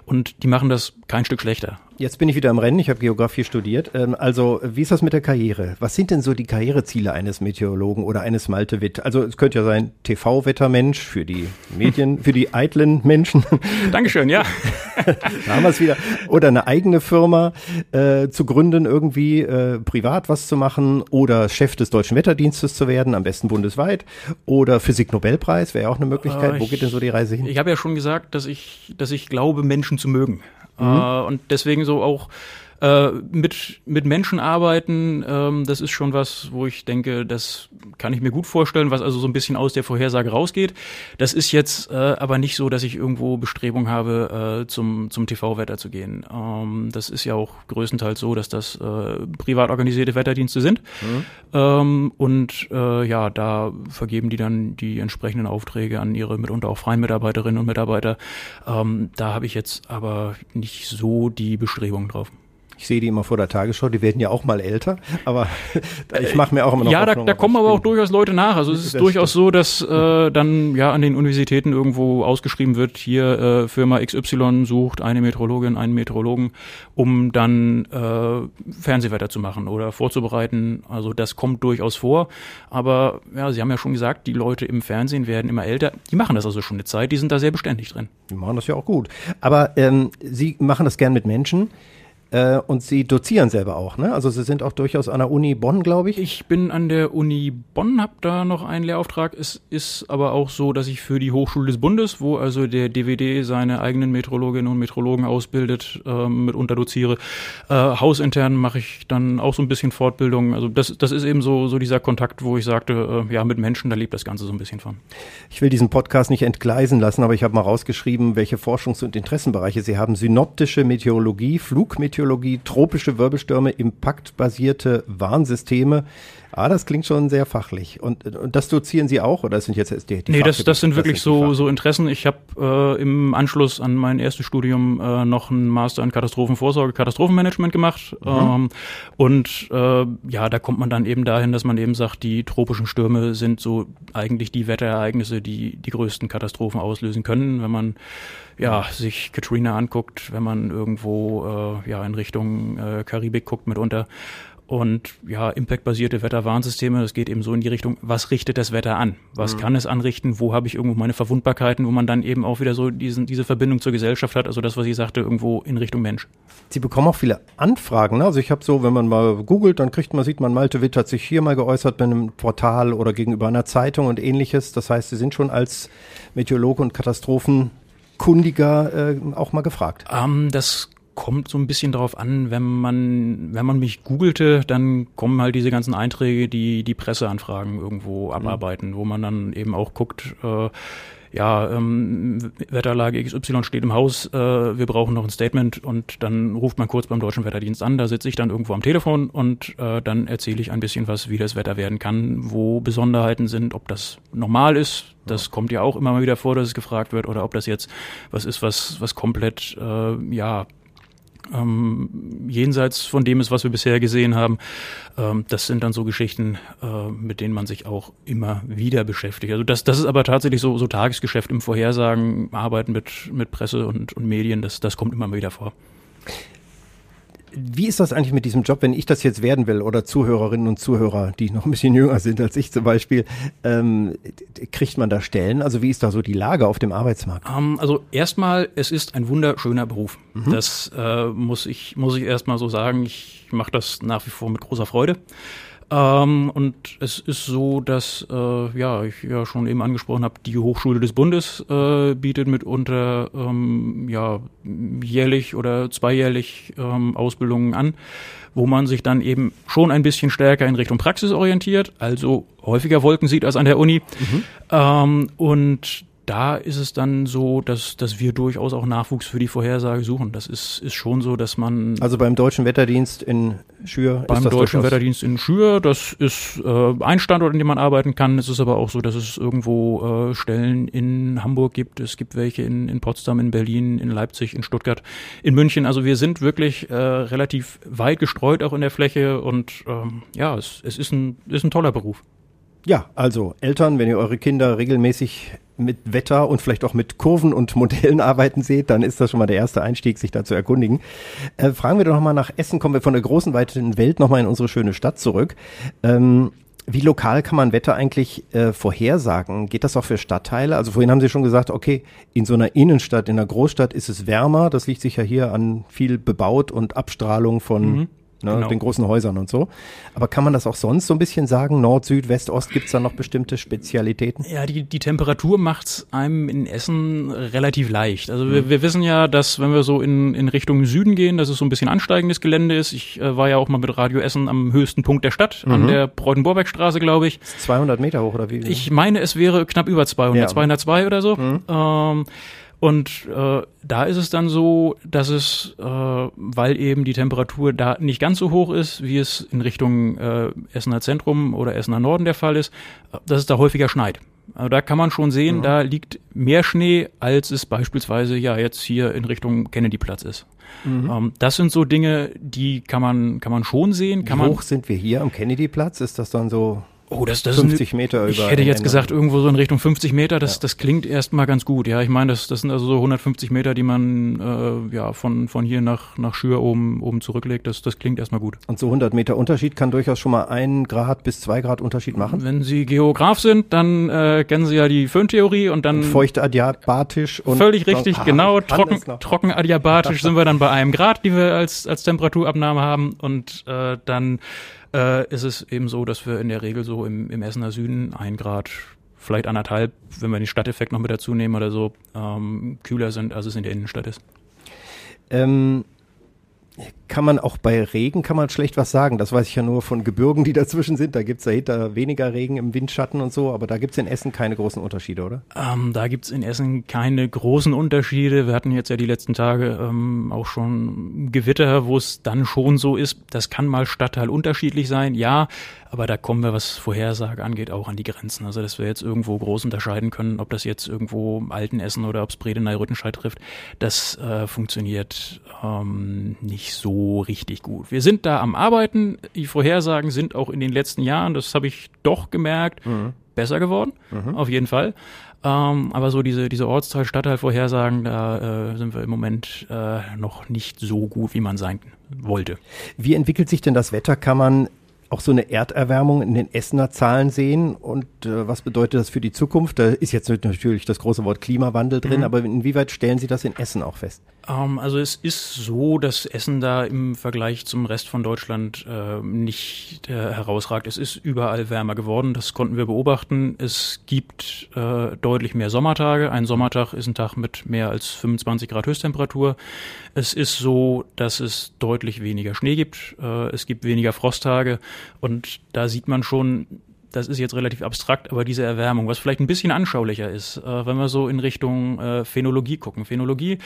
Und die machen das kein Stück schlechter. Jetzt bin ich wieder im Rennen, ich habe Geografie studiert. Ähm, also, wie ist das mit der Karriere? Was sind denn so die Karriereziele eines Meteorologen oder eines Malte Witt? Also, es könnte ja sein TV-Wettermensch für die Medien, für die eitlen Menschen. Dankeschön, ja. da haben wir es wieder. Oder eine eigene Firma äh, zu gründen, irgendwie äh, privat was zu machen oder Chef des Deutschen Wetterdienstes zu werden, am besten bundesweit. Oder Physik-Nobelpreis wäre ja auch eine Möglichkeit. Äh, Wo ich- geht denn so die Reise hin? Ich habe ja schon gesagt, dass ich, dass ich glaube, Menschen zu mögen. Äh, und deswegen so auch äh, mit, mit Menschen arbeiten, ähm, das ist schon was, wo ich denke, das kann ich mir gut vorstellen, was also so ein bisschen aus der Vorhersage rausgeht. Das ist jetzt äh, aber nicht so, dass ich irgendwo Bestrebung habe, äh, zum, zum TV-Wetter zu gehen. Ähm, das ist ja auch größtenteils so, dass das äh, privat organisierte Wetterdienste sind. Ähm, und äh, ja, da vergeben die dann die entsprechenden Aufträge an ihre mitunter auch freien Mitarbeiterinnen und Mitarbeiter. Ähm, da habe ich jetzt aber nicht so die Bestrebung drauf. Ich sehe die immer vor der Tagesschau, die werden ja auch mal älter, aber ich mache mir auch immer noch Ja, da, da kommen aber auch stimmt. durchaus Leute nach. Also es ist Das durchaus so, dass äh, dann ja an den Universitäten irgendwo ausgeschrieben wird, hier äh, Firma XY sucht eine Meteorologin, einen Meteorologen, um dann äh, Fernsehwetter zu machen oder vorzubereiten. Also das kommt durchaus vor. Aber ja, Sie haben ja schon gesagt, die Leute im Fernsehen werden immer älter. Die machen das also schon eine Zeit, die sind da sehr beständig drin. Die machen das ja auch gut. Aber ähm, Sie machen das gern mit Menschen äh, und Sie dozieren selber auch, ne? Also Sie sind auch durchaus an der Uni Bonn, glaube ich. Ich bin an der Uni Bonn, habe da noch einen Lehrauftrag. Es ist aber auch so, dass ich für die Hochschule des Bundes, wo also der DWD seine eigenen Meteorologinnen und Meteorologen ausbildet, ähm, mitunter doziere. Äh, hausintern mache ich dann auch so ein bisschen Fortbildung. Also das, das ist eben so, so dieser Kontakt, wo ich sagte, äh, ja, mit Menschen, da lebt das Ganze so ein bisschen von. Ich will diesen Podcast nicht entgleisen lassen, aber ich habe mal rausgeschrieben, welche Forschungs- und Interessenbereiche Sie haben. Synoptische Meteorologie, Flugmeteorologie, tropische Wirbelstürme, impaktbasierte Warnsysteme. Ah, das klingt schon sehr fachlich. Und, und das dozieren Sie auch oder das sind jetzt die, die nee, das, das sind wirklich die so, Fach- so Interessen. Ich habe äh, im Anschluss an mein erstes Studium äh, noch einen Master in Katastrophenvorsorge, Katastrophenmanagement gemacht. Ähm, und äh, ja, da kommt man dann eben dahin, dass man eben sagt, die tropischen Stürme sind so eigentlich die Wetterereignisse, die die größten Katastrophen auslösen können, wenn man ja sich Katrina anguckt, wenn man irgendwo äh, ja in Richtung äh, Karibik guckt mitunter. Und ja, impactbasierte Wetterwarnsysteme, das geht eben so in die Richtung, was richtet das Wetter an? Was kann es anrichten? Wo habe ich irgendwo meine Verwundbarkeiten, wo man dann eben auch wieder so diesen, diese Verbindung zur Gesellschaft hat, also das, was ich sagte, irgendwo in Richtung Mensch. Sie bekommen auch viele Anfragen. Ne? Also ich habe so, wenn man mal googelt, dann kriegt man, sieht man, Malte Witt hat sich hier mal geäußert bei einem Portal oder gegenüber einer Zeitung und ähnliches. Das heißt, Sie sind schon als Meteorologe und Katastrophenkundiger äh, auch mal gefragt. Ähm, das kommt so ein bisschen drauf an, wenn man, wenn man mich googelte, dann kommen halt diese ganzen Einträge, die die Presseanfragen irgendwo abarbeiten, mhm. wo man dann eben auch guckt, äh, ja, ähm, Wetterlage XY steht im Haus, äh, wir brauchen noch ein Statement und dann ruft man kurz beim Deutschen Wetterdienst an, da sitze ich dann irgendwo am Telefon und äh, dann erzähle ich ein bisschen was, wie das Wetter werden kann, wo Besonderheiten sind, ob das normal ist, das kommt ja auch immer mal wieder vor, dass es gefragt wird, oder ob das jetzt was ist, was, was komplett, äh, ja, ähm, jenseits von dem ist, was wir bisher gesehen haben. Ähm, das sind dann so Geschichten, äh, mit denen man sich auch immer wieder beschäftigt. Also das, das ist aber tatsächlich so, so Tagesgeschäft im Vorhersagen, Arbeiten mit, mit Presse und, und Medien, das, das kommt immer wieder vor. Wie ist das eigentlich mit diesem Job, wenn ich das jetzt werden will oder Zuhörerinnen und Zuhörer, die noch ein bisschen jünger sind als ich zum Beispiel, ähm, kriegt man da Stellen? Also wie ist da so die Lage auf dem Arbeitsmarkt? Um, ähm, also erstmal, es ist ein wunderschöner Beruf. Mhm. Das äh, muss ich muss ich erstmal so sagen. Ich mache das nach wie vor mit großer Freude. Ähm, und es ist so, dass, äh, ja, ich ja schon eben angesprochen habe, die Hochschule des Bundes äh, bietet mitunter ähm, ja, jährlich oder zweijährlich ähm, Ausbildungen an, wo man sich dann eben schon ein bisschen stärker in Richtung Praxis orientiert, also häufiger Wolken sieht als an der Uni. Mhm. Ähm, und da ist es dann so, dass, dass wir durchaus auch Nachwuchs für die Vorhersage suchen. Das ist, ist schon so, dass man. Also beim Deutschen Wetterdienst in Schür. Beim Deutschen Wetterdienst in Schür, das ist äh, ein Standort, in dem man arbeiten kann. Es ist aber auch so, dass es irgendwo äh, Stellen in Hamburg gibt. Es gibt welche in, in Potsdam, in Berlin, in Leipzig, in Stuttgart, in München. Also wir sind wirklich äh, relativ weit gestreut auch in der Fläche und ähm, ja, es, es ist, ein, ist ein toller Beruf. Ja, also Eltern, wenn ihr eure Kinder regelmäßig mit Wetter und vielleicht auch mit Kurven und Modellen arbeiten seht, dann ist das schon mal der erste Einstieg, sich da zu erkundigen. Äh, fragen wir doch nochmal nach Essen, kommen wir von der großen, weiten Welt nochmal in unsere schöne Stadt zurück. Ähm, wie lokal kann man Wetter eigentlich äh, vorhersagen? Geht das auch für Stadtteile? Also vorhin haben Sie schon gesagt, okay, in so einer Innenstadt, in einer Großstadt ist es wärmer. Das liegt sicher hier an viel bebaut und Abstrahlung von mhm ne, genau. den großen Häusern und so. Aber kann man das auch sonst so ein bisschen sagen? Nord, Süd, West, Ost, gibt's da noch bestimmte Spezialitäten? Ja, die, die Temperatur macht's einem in Essen relativ leicht. Also wir, mhm. wir wissen ja, dass wenn wir so in, in Richtung Süden gehen, dass es so ein bisschen ansteigendes Gelände ist. Ich äh, war ja auch mal mit Radio Essen am höchsten Punkt der Stadt, mhm. an der Breudenborbeckstraße, glaube ich. 200 Meter hoch oder wie? Ich meine, es wäre knapp über 200, ja. 202 oder so. Mhm. Ähm, und äh, da ist es dann so, dass es, äh, weil eben die Temperatur da nicht ganz so hoch ist, wie es in Richtung äh, Essener Zentrum oder Essener Norden der Fall ist, äh, dass es da häufiger schneit. Also da kann man schon sehen, mhm. da liegt mehr Schnee, als es beispielsweise ja jetzt hier in Richtung Kennedyplatz ist. Mhm. Ähm, das sind so Dinge, die kann man, kann man schon sehen. Kann Wie hoch man, sind wir hier am Kennedyplatz? Ist das dann so Oh, das, das 50 sind, Meter über. Ich hätte jetzt gesagt, irgendwo so in Richtung 50 Meter, das, ja. das klingt erstmal ganz gut. Ja, ich meine, das, das sind also so 150 Meter, die man äh, ja von, von hier nach, nach Schür oben, oben zurücklegt. Das, das klingt erstmal gut. Und so 100 Meter Unterschied kann durchaus schon mal ein Grad bis zwei Grad Unterschied machen? Wenn Sie Geograf sind, dann äh, kennen Sie ja die Föhntheorie und dann. Und feucht adiabatisch und. Völlig richtig, ah, genau. Trocken, trocken adiabatisch sind wir dann bei einem Grad, die wir als, als Temperaturabnahme haben und äh, dann äh, ist es eben so, dass wir in der Regel so im, im Essener Süden ein Grad, vielleicht anderthalb, wenn wir den Stadteffekt noch mit dazu nehmen oder so, ähm, kühler sind, als es in der Innenstadt ist. Ähm, kann man auch bei Regen kann man schlecht was sagen. Das weiß ich ja nur von Gebirgen, die dazwischen sind. Da gibt's dahinter weniger Regen im Windschatten und so, aber da gibt's in Essen keine großen Unterschiede, oder? Ähm, da gibt's in Essen keine großen Unterschiede. Wir hatten jetzt ja die letzten Tage ähm, auch schon Gewitter, wo es dann schon so ist, das kann mal Stadtteil unterschiedlich sein, ja, aber da kommen wir, was Vorhersage angeht, auch an die Grenzen. Also, dass wir jetzt irgendwo groß unterscheiden können, ob das jetzt irgendwo Altenessen oder ob es Bredeney-Rüttenscheid trifft, das äh, funktioniert ähm, nicht so richtig gut. Wir sind da am Arbeiten. Die Vorhersagen sind auch in den letzten Jahren, das habe ich doch gemerkt, mhm. besser geworden. Mhm. Auf jeden Fall. Ähm, aber so diese, diese Ortsteil, Stadtteil-Vorhersagen, da äh, sind wir im Moment äh, noch nicht so gut, wie man sein wollte. Wie entwickelt sich denn das Wetter? Kann man auch so eine Erderwärmung in den Essener Zahlen sehen und äh, was bedeutet das für die Zukunft? Da ist jetzt natürlich das große Wort Klimawandel drin, mhm. aber inwieweit stellen Sie das in Essen auch fest? Ähm, also es ist so, dass Essen da im Vergleich zum Rest von Deutschland äh, nicht äh, herausragt. Es ist überall wärmer geworden, das konnten wir beobachten. Es gibt äh, deutlich mehr Sommertage. Ein Sommertag ist ein Tag mit mehr als 25 Grad Höchsttemperatur. Es ist so, dass es deutlich weniger Schnee gibt. Äh, es gibt weniger Frosttage und da sieht man schon, das ist jetzt relativ abstrakt, aber diese Erwärmung, was vielleicht ein bisschen anschaulicher ist, äh, wenn wir so in Richtung äh, Phänologie gucken. Phänologie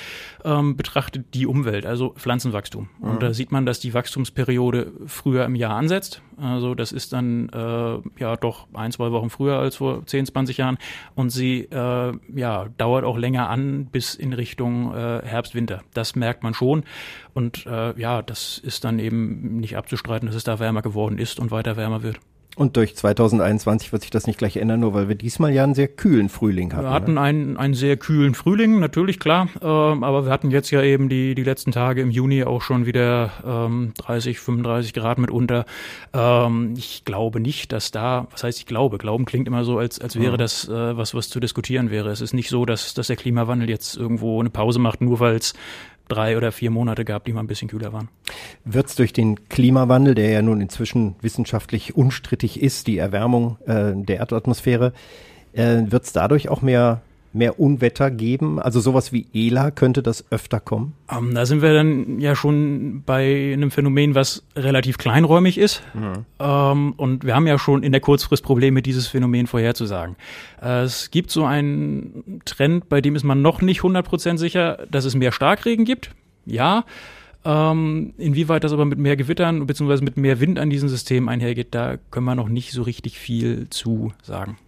ähm, betrachtet die Umwelt, also Pflanzenwachstum. Mhm. Und da sieht man, dass die Wachstumsperiode früher im Jahr ansetzt. Also das ist dann äh, ja doch ein, zwei Wochen früher als vor 10, 20 Jahren. Und sie äh, ja, dauert auch länger an bis in Richtung äh, Herbst, Winter. Das merkt man schon. Und äh, ja, das ist dann eben nicht abzustreiten, dass es da wärmer geworden ist und weiter wärmer wird. Und durch 2021 wird sich das nicht gleich ändern, nur weil wir diesmal ja einen sehr kühlen Frühling hatten. Wir hatten ne? einen, einen sehr kühlen Frühling, natürlich klar. Ähm, aber wir hatten jetzt ja eben die, die letzten Tage im Juni auch schon wieder ähm, 30, 35 Grad mitunter. Ähm, ich glaube nicht, dass da, was heißt ich glaube? Glauben klingt immer so, als, als wäre mhm. das äh, was, was zu diskutieren wäre. Es ist nicht so, dass, dass der Klimawandel jetzt irgendwo eine Pause macht, nur weil es drei oder vier Monate gab, die mal ein bisschen kühler waren. Wird es durch den Klimawandel, der ja nun inzwischen wissenschaftlich unstrittig ist, die Erwärmung äh, der Erdatmosphäre, äh, wird es dadurch auch mehr mehr Unwetter geben? Also sowas wie Ela, könnte das öfter kommen? Um, ähm, da sind wir dann ja schon bei einem Phänomen, was relativ kleinräumig ist. Mhm. Um, und wir haben ja schon in der Kurzfrist Probleme, dieses Phänomen vorherzusagen. Uh, es gibt so einen Trend, bei dem ist man noch nicht 100% sicher, dass es mehr Starkregen gibt. Ja. Ähm, inwieweit das aber mit mehr Gewittern bzw. mit mehr Wind an diesem System einhergeht, da können wir noch nicht so richtig viel zu sagen.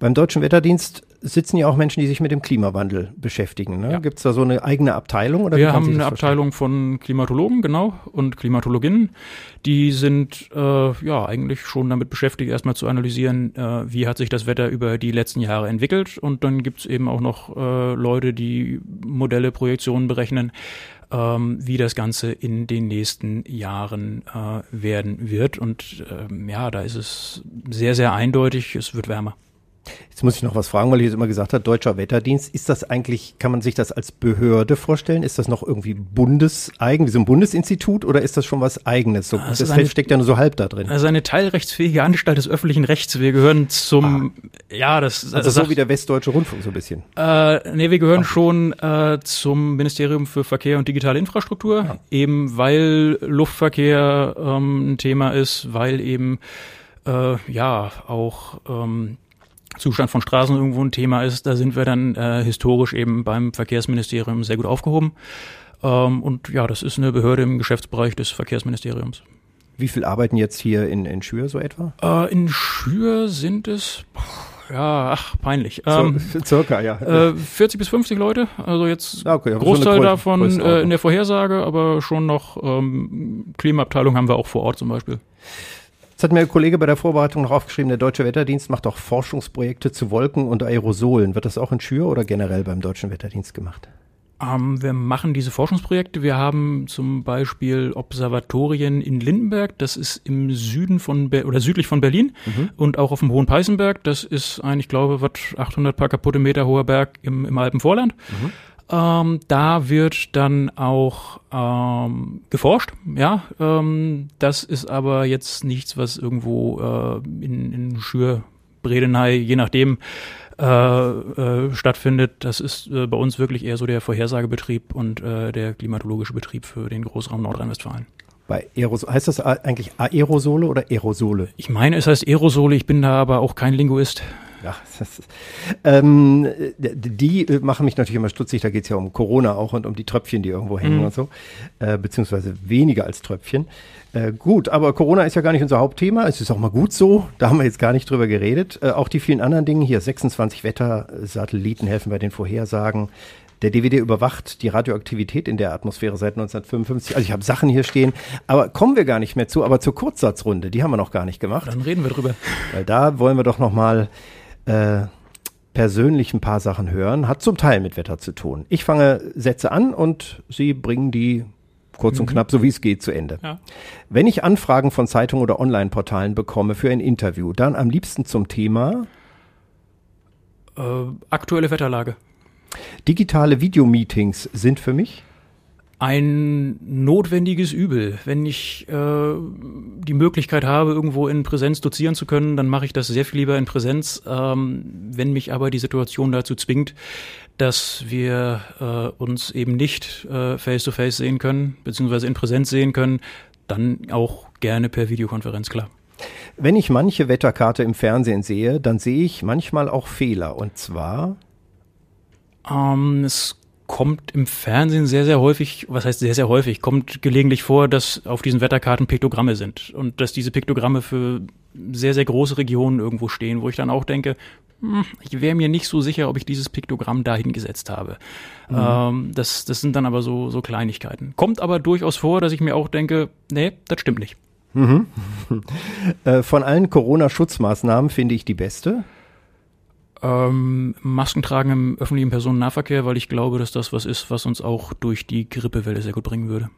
Beim Deutschen Wetterdienst sitzen ja auch Menschen, die sich mit dem Klimawandel beschäftigen. Ne? Ja. Gibt es da so eine eigene Abteilung? Oder Wir haben eine Abteilung von Klimatologen, genau, und Klimatologinnen. Die sind äh, ja eigentlich schon damit beschäftigt, erstmal zu analysieren, äh, wie hat sich das Wetter über die letzten Jahre entwickelt. Und dann gibt es eben auch noch äh, Leute, die Modelle, Projektionen berechnen, ähm, wie das Ganze in den nächsten Jahren äh, werden wird. Und ähm, ja, da ist es sehr, sehr eindeutig, es wird wärmer. Jetzt muss ich noch was fragen, weil ich jetzt immer gesagt habe, Deutscher Wetterdienst. Ist das eigentlich, kann man sich das als Behörde vorstellen? Ist das noch irgendwie bundeseigen, wie so ein Bundesinstitut oder ist das schon was eigenes? So, also das eine, steckt ja nur so halb da drin. Also eine teilrechtsfähige Anstalt des öffentlichen Rechts. Wir gehören zum, ah. ja, das, also so wie der Westdeutsche Rundfunk so ein bisschen. Äh, nee, wir gehören Ach. schon äh, zum Ministerium für Verkehr und digitale Infrastruktur, ja. eben weil Luftverkehr ähm, ein Thema ist, weil eben äh, ja auch ähm, Zustand von Straßen irgendwo ein Thema ist, da sind wir dann äh, historisch eben beim Verkehrsministerium sehr gut aufgehoben. Ähm, und ja, das ist eine Behörde im Geschäftsbereich des Verkehrsministeriums. Wie viel arbeiten jetzt hier in, in Schür so etwa? Äh, in Schür sind es, ja, ach, peinlich. Ähm, circa, ja. Äh, 40 bis 50 Leute, also jetzt ah, okay, Großteil so davon äh, in der Vorhersage, aber schon noch ähm, Klimaabteilung haben wir auch vor Ort zum Beispiel. Jetzt hat mir ein Kollege bei der Vorbereitung noch aufgeschrieben, der Deutsche Wetterdienst macht auch Forschungsprojekte zu Wolken und Aerosolen. Wird das auch in Schür oder generell beim Deutschen Wetterdienst gemacht? Ähm, wir machen diese Forschungsprojekte. Wir haben zum Beispiel Observatorien in Lindenberg, das ist im Süden von Be oder südlich von Berlin mhm. und auch auf dem Hohen Peißenberg. Das ist ein, ich glaube, was 800 paar kaputte Meter hoher Berg im, im Alpenvorland. Mhm. Ähm, da wird dann auch ähm, geforscht, ja. Ähm, das ist aber jetzt nichts, was irgendwo äh, in, in Schür, Bredeney, je nachdem, äh, äh, stattfindet. Das ist äh, bei uns wirklich eher so der Vorhersagebetrieb und äh, der klimatologische Betrieb für den Großraum Nordrhein-Westfalen. Bei Aerosol heißt das eigentlich Aerosole oder Aerosole? Ich meine, es heißt Aerosole. Ich bin da aber auch kein Linguist. Ja, ist, ähm, die machen mich natürlich immer stutzig, da geht es ja um Corona auch und um die Tröpfchen, die irgendwo hängen mhm. und so, äh, beziehungsweise weniger als Tröpfchen. Äh, gut, aber Corona ist ja gar nicht unser Hauptthema, es ist auch mal gut so, da haben wir jetzt gar nicht drüber geredet. Äh, auch die vielen anderen Dinge, hier 26 Wettersatelliten helfen bei den Vorhersagen. Der DWD überwacht die Radioaktivität in der Atmosphäre seit 1955. Also ich habe Sachen hier stehen, aber kommen wir gar nicht mehr zu. Aber zur Kurzsatzrunde, die haben wir noch gar nicht gemacht. Dann reden wir drüber. Weil da wollen wir doch noch mal äh, persönlich ein paar Sachen hören, hat zum Teil mit Wetter zu tun. Ich fange Sätze an und Sie bringen die kurz und mhm. knapp, so wie es geht, zu Ende. Ja. Wenn ich Anfragen von Zeitungen oder Online-Portalen bekomme für ein Interview, dann am liebsten zum Thema äh, aktuelle Wetterlage. Digitale Videomeetings sind für mich ein notwendiges Übel. Wenn ich äh, die Möglichkeit habe, irgendwo in Präsenz dozieren zu können, dann mache ich das sehr viel lieber in Präsenz. Ähm, wenn mich aber die Situation dazu zwingt, dass wir äh, uns eben nicht äh, face-to-face -face sehen können, beziehungsweise in Präsenz sehen können, dann auch gerne per Videokonferenz, klar. Wenn ich manche Wetterkarte im Fernsehen sehe, dann sehe ich manchmal auch Fehler. Und zwar? Ähm, es kommt im Fernsehen sehr, sehr häufig, was heißt sehr, sehr häufig, kommt gelegentlich vor, dass auf diesen Wetterkarten Piktogramme sind und dass diese Piktogramme für sehr, sehr große Regionen irgendwo stehen, wo ich dann auch denke, hm, ich wäre mir nicht so sicher, ob ich dieses Piktogramm dahin gesetzt habe. Mhm. Ähm, das, das sind dann aber so, so Kleinigkeiten. Kommt aber durchaus vor, dass ich mir auch denke, nee, das stimmt nicht. Mhm. Äh, von allen Corona-Schutzmaßnahmen finde ich die beste. Ähm, Masken tragen im öffentlichen Personennahverkehr, weil ich glaube, dass das was ist, was uns auch durch die Grippewelle sehr gut bringen würde.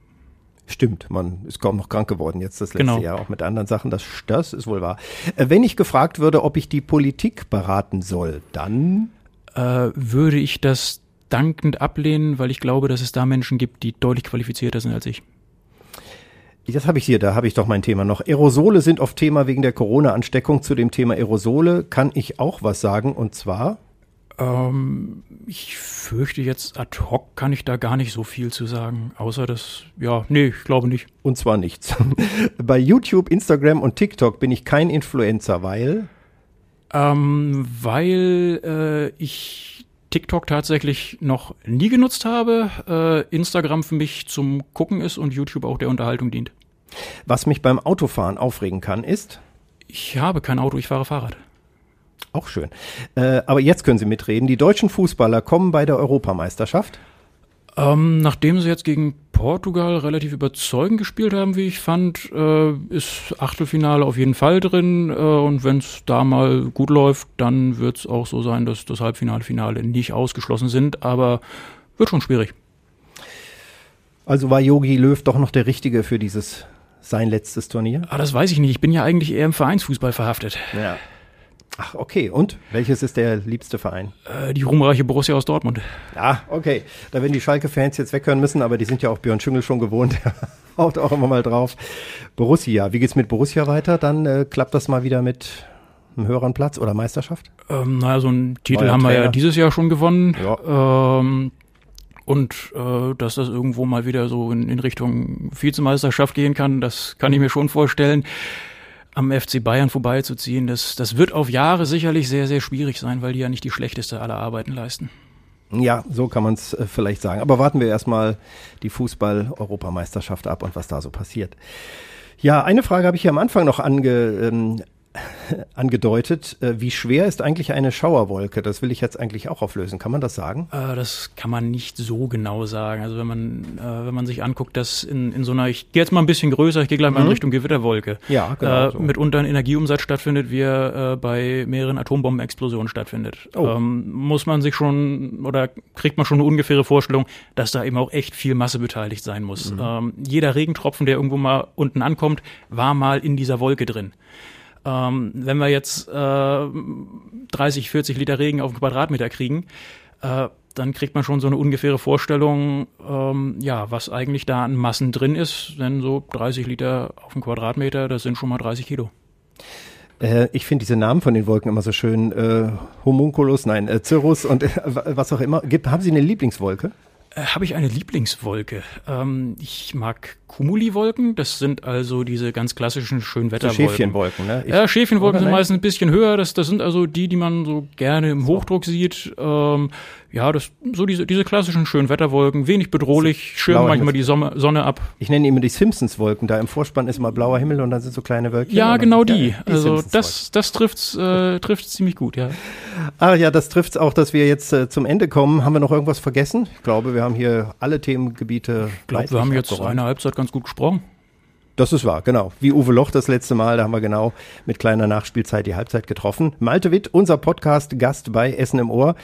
Stimmt, man ist kaum noch krank geworden jetzt das letzte genau. Jahr, auch mit anderen Sachen, das, das ist wohl wahr. Äh, wenn ich gefragt würde, ob ich die Politik beraten soll, dann äh, würde ich das dankend ablehnen, weil ich glaube, dass es da Menschen gibt, die deutlich qualifizierter sind als ich. Das habe ich hier, da habe ich doch mein Thema noch. Aerosole sind oft Thema wegen der Corona-Ansteckung. Zu dem Thema Aerosole kann ich auch was sagen und zwar. Ähm, ich fürchte jetzt ad hoc kann ich da gar nicht so viel zu sagen, außer dass, ja, nee, ich glaube nicht. Und zwar nichts. Bei YouTube, Instagram und TikTok bin ich kein Influencer, weil? Ähm, weil äh, ich TikTok tatsächlich noch nie genutzt habe, äh, Instagram für mich zum Gucken ist und YouTube auch der Unterhaltung dient. Was mich beim Autofahren aufregen kann, ist? Ich habe kein Auto, ich fahre Fahrrad. Auch schön. Äh, aber jetzt können Sie mitreden. Die deutschen Fußballer kommen bei der Europameisterschaft. Ähm, nachdem sie jetzt gegen Portugal relativ überzeugend gespielt haben, wie ich fand, äh, ist Achtelfinale auf jeden Fall drin. Äh, und wenn es da mal gut läuft, dann wird es auch so sein, dass das Halbfinale, Finale nicht ausgeschlossen sind. Aber wird schon schwierig. Also war Yogi Löw doch noch der Richtige für dieses sein letztes Turnier? Ah, das weiß ich nicht. Ich bin ja eigentlich eher im Vereinsfußball verhaftet. Ja. Ach, okay. Und welches ist der liebste Verein? Äh, die ruhmreiche Borussia aus Dortmund. Ah, okay. Da werden die Schalke-Fans jetzt weghören müssen, aber die sind ja auch Björn Schüngel schon gewohnt. Der haut auch immer mal drauf. Borussia. Wie geht's mit Borussia weiter? Dann äh, klappt das mal wieder mit einem höheren Platz oder Meisterschaft? Ähm, naja, so einen Titel Neuer haben wir ja dieses Jahr schon gewonnen. Ja. Ähm, und äh, dass das irgendwo mal wieder so in, in Richtung Vizemeisterschaft gehen kann, das kann ich mir schon vorstellen am FC Bayern vorbeizuziehen, das, das wird auf Jahre sicherlich sehr, sehr schwierig sein, weil die ja nicht die schlechteste aller Arbeiten leisten. Ja, so kann man es äh, vielleicht sagen. Aber warten wir erstmal die Fußball-Europameisterschaft ab und was da so passiert. Ja, eine Frage habe ich hier am Anfang noch ange, ähm, angedeutet. Äh, wie schwer ist eigentlich eine Schauerwolke? Das will ich jetzt eigentlich auch auflösen. Kann man das sagen? Äh, das kann man nicht so genau sagen. Also wenn man, äh, wenn man sich anguckt, dass in, in so einer, ich gehe jetzt mal ein bisschen größer, ich gehe gleich mal in mhm. Richtung Gewitterwolke, ja, genau, äh, so. mitunter ein Energieumsatz stattfindet, wie er äh, bei mehreren Atombombenexplosionen stattfindet. Oh. Ähm, muss man sich schon oder kriegt man schon eine ungefähre Vorstellung, dass da eben auch echt viel Masse beteiligt sein muss. Mhm. Ähm, jeder Regentropfen, der irgendwo mal unten ankommt, war mal in dieser Wolke drin. Ähm, wenn wir jetzt äh, 30, 40 Liter Regen auf den Quadratmeter kriegen, äh, dann kriegt man schon so eine ungefähre Vorstellung, ähm, ja, was eigentlich da an Massen drin ist. Denn so 30 Liter auf den Quadratmeter, das sind schon mal 30 Kilo. Äh, ich finde diese Namen von den Wolken immer so schön. Äh, Homunculus, nein, äh, Cirrus und äh, was auch immer. Gibt, haben Sie eine Lieblingswolke? Äh, habe ich eine Lieblingswolke. Ähm, ich mag Cumuliwolken. Das sind also diese ganz klassischen Schönwetterwolken. So Schäfchenwolken, ne? Ich, ja, Schäfchenwolken sind meistens ein bisschen höher. Das, das sind also die, die man so gerne im Hochdruck sieht. Ähm, ja, das so diese, diese klassischen schönen Wetterwolken, wenig bedrohlich, schirmen manchmal die Sonne, Sonne ab. Ich nenne immer die Simpsons-Wolken. Da im Vorspann ist immer blauer Himmel und dann sind so kleine Wölkchen. Ja, genau die. Die also das, das trifft's, äh, trifft's ziemlich gut, ja. Ah ja, das trifft's auch, dass wir jetzt äh, zum Ende kommen. Haben wir noch irgendwas vergessen? Ich glaube, wir haben hier alle Themengebiete. Ich glaube, wir haben jetzt eine Halbzeit ganz gut gesprochen. Das ist wahr, genau. Wie Uwe Loch das letzte Mal, da haben wir genau mit kleiner Nachspielzeit die Halbzeit getroffen. Malte Witt, unser Podcast-Gast bei Essen im Ohr.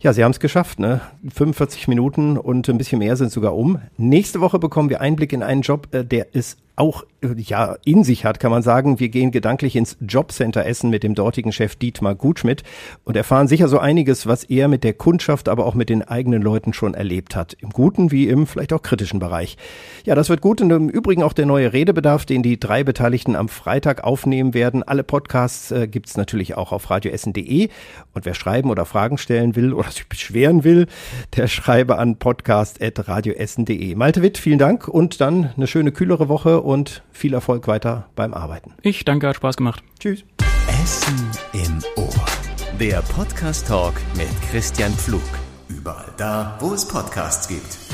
Ja, Sie haben es geschafft, ne? 45 Minuten und ein bisschen mehr sind sogar um. Nächste Woche bekommen wir Einblick in einen Job, äh, der ist auch ja in sich hat, kann man sagen. Wir gehen gedanklich ins Jobcenter Essen mit dem dortigen Chef Dietmar Gutschmidt und erfahren sicher so einiges, was er mit der Kundschaft, aber auch mit den eigenen Leuten schon erlebt hat. Im guten wie im vielleicht auch kritischen Bereich. Ja, das wird gut und im Übrigen auch der neue Redebedarf, den die drei Beteiligten am Freitag aufnehmen werden. Alle Podcasts äh, gibt's natürlich auch auf radioessen.de und wer schreiben oder Fragen stellen will oder sich beschweren will, der schreibe an podcast.radioessen.de. Malte Witt, vielen Dank und dann eine schöne kühlere Woche und viel Erfolg weiter beim Arbeiten. Ich danke, hat Spaß gemacht. Tschüss. Essen im Ohr. Der Podcast Talk mit Christian Pflug. Überall da, wo es Podcasts gibt.